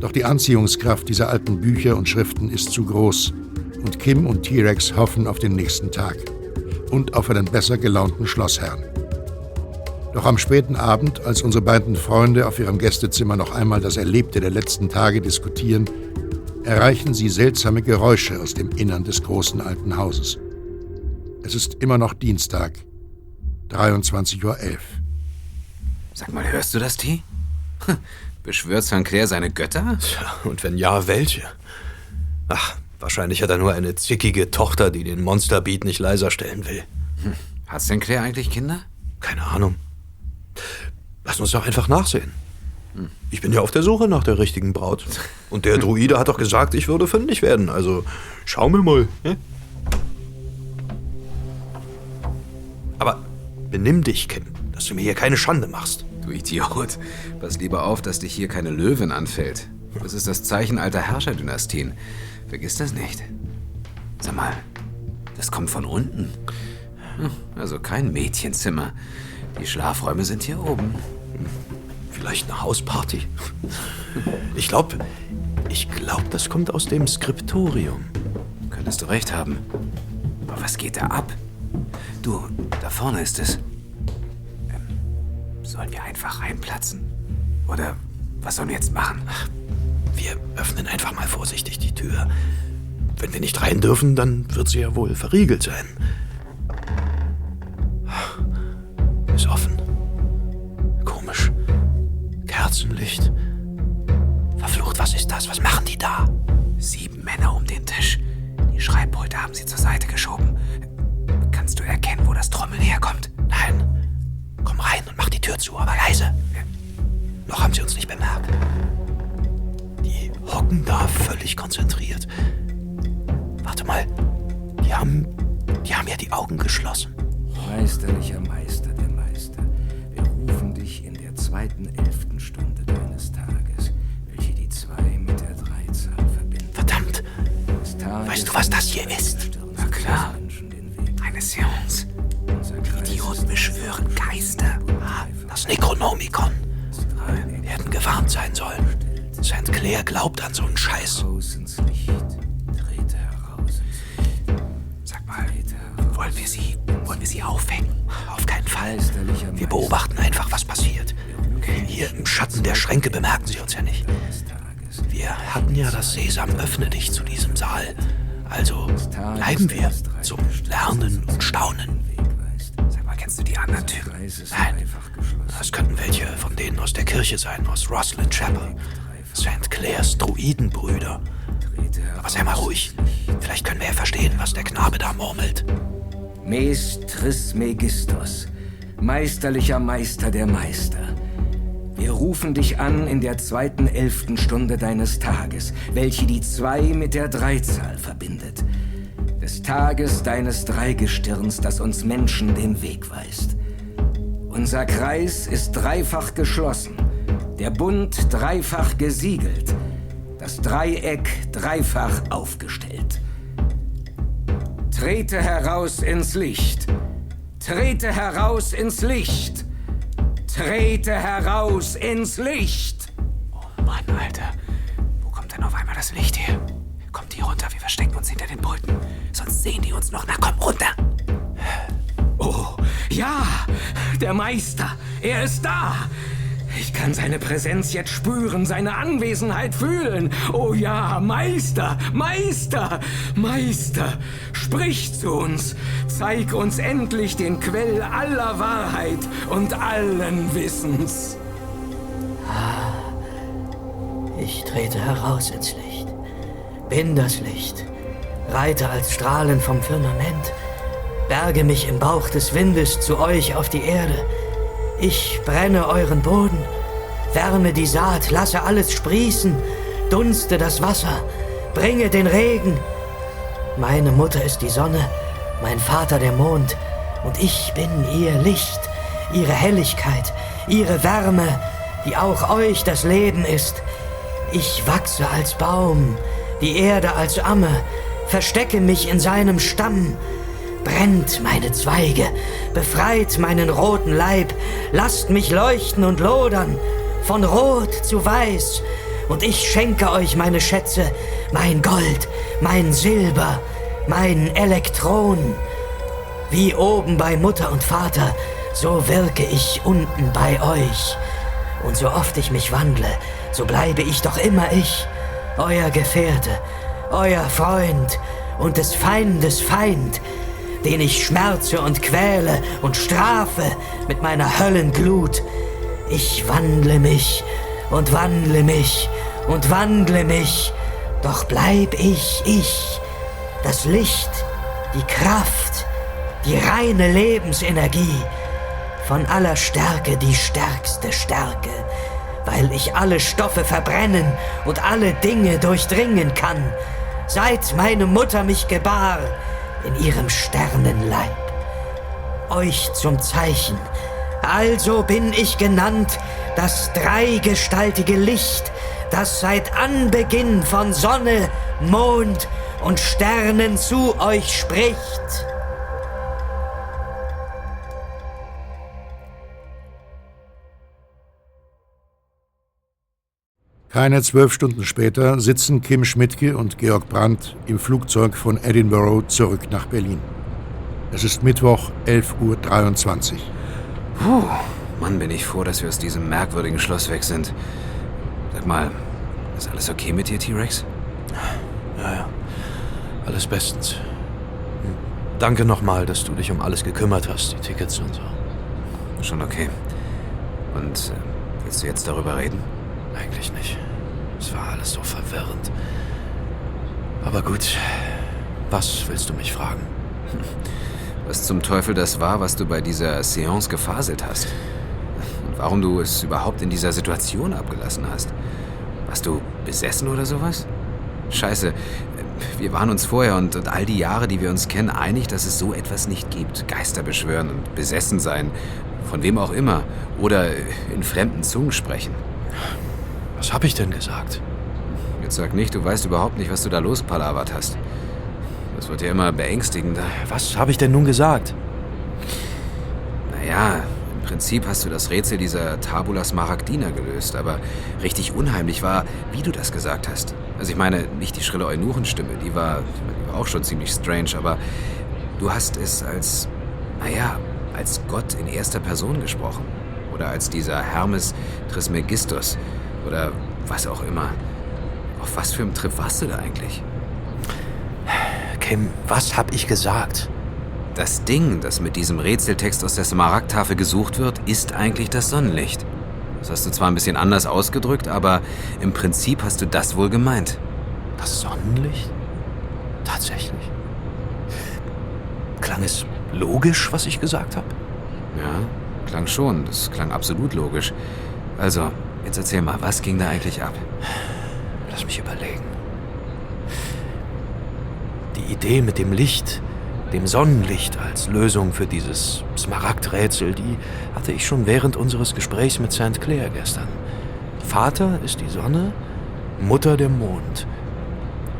Doch die Anziehungskraft dieser alten Bücher und Schriften ist zu groß und Kim und T-Rex hoffen auf den nächsten Tag und auf einen besser gelaunten Schlossherrn. Doch am späten Abend, als unsere beiden Freunde auf ihrem Gästezimmer noch einmal das Erlebte der letzten Tage diskutieren, erreichen sie seltsame Geräusche aus dem Innern des großen alten Hauses. Es ist immer noch Dienstag, 23.11 Uhr. Sag mal, hörst du das, T? Beschwört St. Clair seine Götter? Tja, und wenn ja, welche? Ach, wahrscheinlich hat er nur eine zickige Tochter, die den Monsterbeat nicht leiser stellen will. Hm. Hat St. Clair eigentlich Kinder? Keine Ahnung. Lass uns doch einfach nachsehen. Hm. Ich bin ja auf der Suche nach der richtigen Braut. Und der Druide hat doch gesagt, ich würde fündig werden. Also schauen wir mal. Ja? Aber benimm dich, Kim, dass du mir hier keine Schande machst. Du Idiot. Pass lieber auf, dass dich hier keine Löwin anfällt. Das ist das Zeichen alter Herrscherdynastien. Vergiss das nicht. Sag mal, das kommt von unten. Hm, also kein Mädchenzimmer. Die Schlafräume sind hier oben. Vielleicht eine Hausparty? Ich glaube, ich glaube, das kommt aus dem Skriptorium. Könntest du recht haben. Aber was geht da ab? Du, da vorne ist es. Sollen wir einfach reinplatzen? Oder was sollen wir jetzt machen? Wir öffnen einfach mal vorsichtig die Tür. Wenn wir nicht rein dürfen, dann wird sie ja wohl verriegelt sein. Ist offen. Komisch. Kerzenlicht. Verflucht, was ist das? Was machen die da? Sieben Männer um den Tisch. Die Schreibpulte haben sie zur Seite geschoben. Kannst du erkennen, wo das Trommeln herkommt? Nein. Komm rein und mach die Tür zu, aber leise. Noch haben sie uns nicht bemerkt. Die hocken da völlig konzentriert. Warte mal. Die haben. Die haben ja die Augen geschlossen. Meisterlicher Meister der Meister, wir rufen dich in der zweiten elften Weißt du, was das hier ist? Na klar. Eine Seance. Idioten beschwören Geister. Das Necronomicon. Wir hätten gewarnt sein sollen. St. Clair glaubt an so einen Scheiß. Sag mal, wollen wir sie, wollen wir sie aufhängen? Auf keinen Fall. Wir beobachten einfach, was passiert. Hier im Schatten der Schränke bemerken sie uns ja nicht. Wir hatten ja das Sesam öffne dich zu diesem Saal. Also bleiben wir zum Lernen und Staunen. Sag mal, kennst du die anderen Typen? Nein, das könnten welche von denen aus der Kirche sein, aus Roslyn Chapel. St. Clairs Druidenbrüder. Aber sei mal ruhig. Vielleicht können wir ja verstehen, was der Knabe da murmelt. Mes Trismegistos, meisterlicher Meister der Meister. Wir rufen dich an in der zweiten elften Stunde deines Tages, welche die zwei mit der Dreizahl verbindet. Des Tages deines Dreigestirns, das uns Menschen den Weg weist. Unser Kreis ist dreifach geschlossen, Der Bund dreifach gesiegelt. Das Dreieck dreifach aufgestellt. Trete heraus ins Licht. Trete heraus ins Licht. Trete heraus ins Licht. Oh Mann, Alter. Wo kommt denn auf einmal das Licht her? Kommt hier runter, wir verstecken uns hinter den Brücken. Sonst sehen die uns noch. Na komm, runter. Oh, ja, der Meister. Er ist da. Ich kann seine Präsenz jetzt spüren, seine Anwesenheit fühlen. Oh ja, Meister, Meister, Meister, sprich zu uns. Zeig uns endlich den Quell aller Wahrheit und allen Wissens. Ich trete heraus ins Licht. Bin das Licht. Reite als Strahlen vom Firmament. Berge mich im Bauch des Windes zu euch auf die Erde. Ich brenne euren Boden, wärme die Saat, lasse alles sprießen, dunste das Wasser, bringe den Regen. Meine Mutter ist die Sonne, mein Vater der Mond, und ich bin ihr Licht, ihre Helligkeit, ihre Wärme, die auch euch das Leben ist. Ich wachse als Baum, die Erde als Amme, verstecke mich in seinem Stamm, brennt meine Zweige, befreit meinen roten Leib, lasst mich leuchten und lodern, von rot zu weiß, und ich schenke euch meine Schätze, mein Gold, mein Silber, mein Elektron. Wie oben bei Mutter und Vater, so wirke ich unten bei euch. Und so oft ich mich wandle, so bleibe ich doch immer ich, euer Gefährte, euer Freund und des Feindes Feind, den ich schmerze und quäle und strafe mit meiner Höllenglut. Ich wandle mich und wandle mich und wandle mich, doch bleib ich ich, das Licht, die Kraft, die reine Lebensenergie, von aller Stärke die stärkste Stärke, weil ich alle Stoffe verbrennen und alle Dinge durchdringen kann, seit meine Mutter mich gebar, in ihrem Sternenleib. Euch zum Zeichen. Also bin ich genannt das dreigestaltige Licht, das seit Anbeginn von Sonne, Mond und Sternen zu euch spricht. Keine zwölf Stunden später sitzen Kim Schmidtke und Georg Brandt im Flugzeug von Edinburgh zurück nach Berlin. Es ist Mittwoch, 11.23 Uhr. Puh, Mann, bin ich froh, dass wir aus diesem merkwürdigen Schloss weg sind. Sag mal, ist alles okay mit dir, T-Rex? Ja, ja. Alles bestens. Danke nochmal, dass du dich um alles gekümmert hast, die Tickets und so. Schon okay. Und äh, willst du jetzt darüber reden? Eigentlich nicht. Es war alles so verwirrend. Aber gut, was willst du mich fragen? Was zum Teufel das war, was du bei dieser Seance gefaselt hast. Und warum du es überhaupt in dieser Situation abgelassen hast. Warst du besessen oder sowas? Scheiße, wir waren uns vorher und, und all die Jahre, die wir uns kennen, einig, dass es so etwas nicht gibt. Geister beschwören und besessen sein. Von wem auch immer. Oder in fremden Zungen sprechen. Was hab ich denn gesagt? Jetzt sag nicht, du weißt überhaupt nicht, was du da lospalavert hast. Das wird ja immer beängstigender. Was habe ich denn nun gesagt? Naja, im Prinzip hast du das Rätsel dieser Tabula Smaragdina gelöst, aber richtig unheimlich war, wie du das gesagt hast. Also ich meine, nicht die schrille Eunuchenstimme, die war, die war auch schon ziemlich strange, aber du hast es als, naja, als Gott in erster Person gesprochen. Oder als dieser Hermes Trismegistus. Oder was auch immer. Auf was für einem Trip warst du da eigentlich? Kim, was hab ich gesagt? Das Ding, das mit diesem Rätseltext aus der Smaragdtafel gesucht wird, ist eigentlich das Sonnenlicht. Das hast du zwar ein bisschen anders ausgedrückt, aber im Prinzip hast du das wohl gemeint. Das Sonnenlicht? Tatsächlich. Klang es logisch, was ich gesagt habe? Ja, klang schon. Das klang absolut logisch. Also, jetzt erzähl mal, was ging da eigentlich ab? Lass mich überlegen. Die Idee mit dem Licht, dem Sonnenlicht als Lösung für dieses Smaragdrätsel, die hatte ich schon während unseres Gesprächs mit St. Clair gestern. Vater ist die Sonne, Mutter der Mond.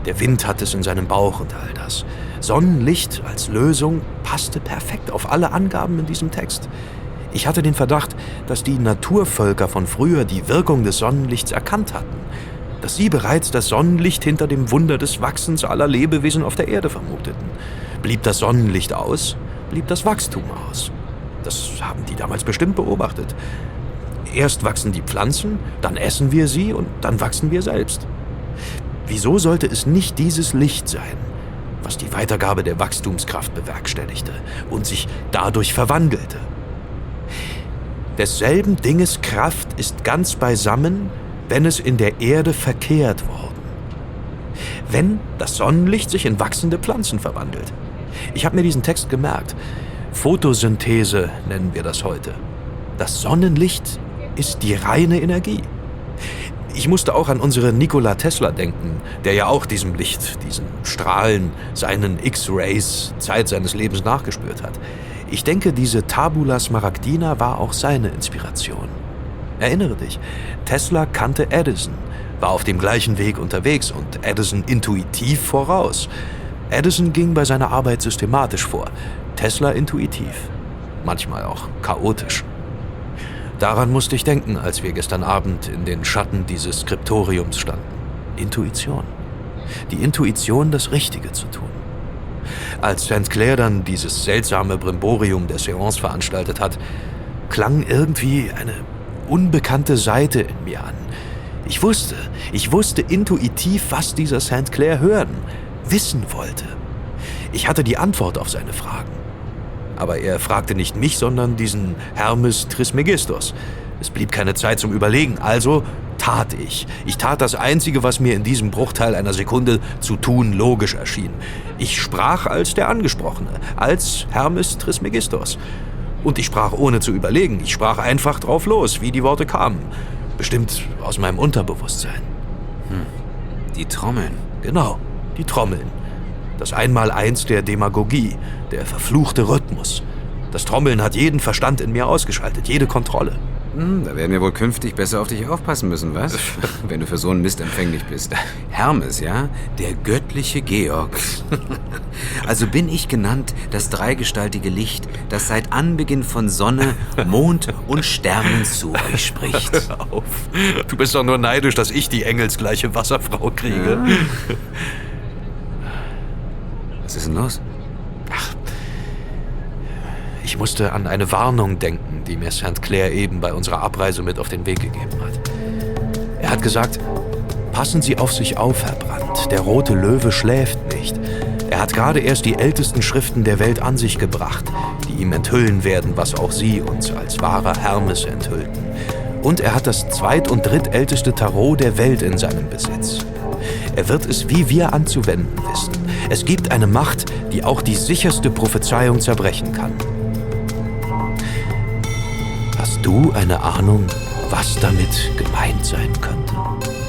Der Wind hat es in seinem Bauch und all das. Sonnenlicht als Lösung passte perfekt auf alle Angaben in diesem Text. Ich hatte den Verdacht, dass die Naturvölker von früher die Wirkung des Sonnenlichts erkannt hatten, dass sie bereits das Sonnenlicht hinter dem Wunder des Wachsens aller Lebewesen auf der Erde vermuteten. Blieb das Sonnenlicht aus, blieb das Wachstum aus. Das haben die damals bestimmt beobachtet. Erst wachsen die Pflanzen, dann essen wir sie und dann wachsen wir selbst. Wieso sollte es nicht dieses Licht sein, was die Weitergabe der Wachstumskraft bewerkstelligte und sich dadurch verwandelte? Desselben Dinges Kraft ist ganz beisammen, wenn es in der Erde verkehrt worden. Wenn das Sonnenlicht sich in wachsende Pflanzen verwandelt. Ich habe mir diesen Text gemerkt. Photosynthese nennen wir das heute. Das Sonnenlicht ist die reine Energie. Ich musste auch an unseren Nikola Tesla denken, der ja auch diesem Licht, diesen Strahlen, seinen X-Rays Zeit seines Lebens nachgespürt hat. Ich denke, diese Tabula Smaragdina war auch seine Inspiration. Erinnere dich, Tesla kannte Edison, war auf dem gleichen Weg unterwegs und Edison intuitiv voraus. Edison ging bei seiner Arbeit systematisch vor, Tesla intuitiv, manchmal auch chaotisch. Daran musste ich denken, als wir gestern Abend in den Schatten dieses Skriptoriums standen. Intuition. Die Intuition, das Richtige zu tun. Als St. Clair dann dieses seltsame Brimborium der Seance veranstaltet hat, klang irgendwie eine unbekannte Seite in mir an. Ich wusste, ich wusste intuitiv, was dieser St. Clair hören, wissen wollte. Ich hatte die Antwort auf seine Fragen. Aber er fragte nicht mich, sondern diesen Hermes Trismegistos. Es blieb keine Zeit zum Überlegen, also tat ich. Ich tat das Einzige, was mir in diesem Bruchteil einer Sekunde zu tun logisch erschien. Ich sprach als der Angesprochene, als Hermes Trismegistos. Und ich sprach ohne zu überlegen. Ich sprach einfach drauf los, wie die Worte kamen. Bestimmt aus meinem Unterbewusstsein. Hm. Die Trommeln. Genau, die Trommeln. Das Einmaleins der Demagogie, der verfluchte Rhythmus. Das Trommeln hat jeden Verstand in mir ausgeschaltet, jede Kontrolle. Hm, da werden wir wohl künftig besser auf dich aufpassen müssen, was? Wenn du für so einen Mist empfänglich bist. Hermes, ja? Der göttliche Georg. also bin ich genannt das dreigestaltige Licht, das seit Anbeginn von Sonne, Mond und Sternen zu euch spricht. Hör auf. Du bist doch nur neidisch, dass ich die engelsgleiche Wasserfrau kriege. Ja. Was ist denn los? Ich musste an eine Warnung denken, die mir St. Clair eben bei unserer Abreise mit auf den Weg gegeben hat. Er hat gesagt, passen Sie auf sich auf, Herr Brandt. Der rote Löwe schläft nicht. Er hat gerade erst die ältesten Schriften der Welt an sich gebracht, die ihm enthüllen werden, was auch Sie uns als wahrer Hermes enthüllten. Und er hat das zweit- und drittälteste Tarot der Welt in seinem Besitz. Er wird es wie wir anzuwenden wissen. Es gibt eine Macht, die auch die sicherste Prophezeiung zerbrechen kann. Hast du eine Ahnung, was damit gemeint sein könnte?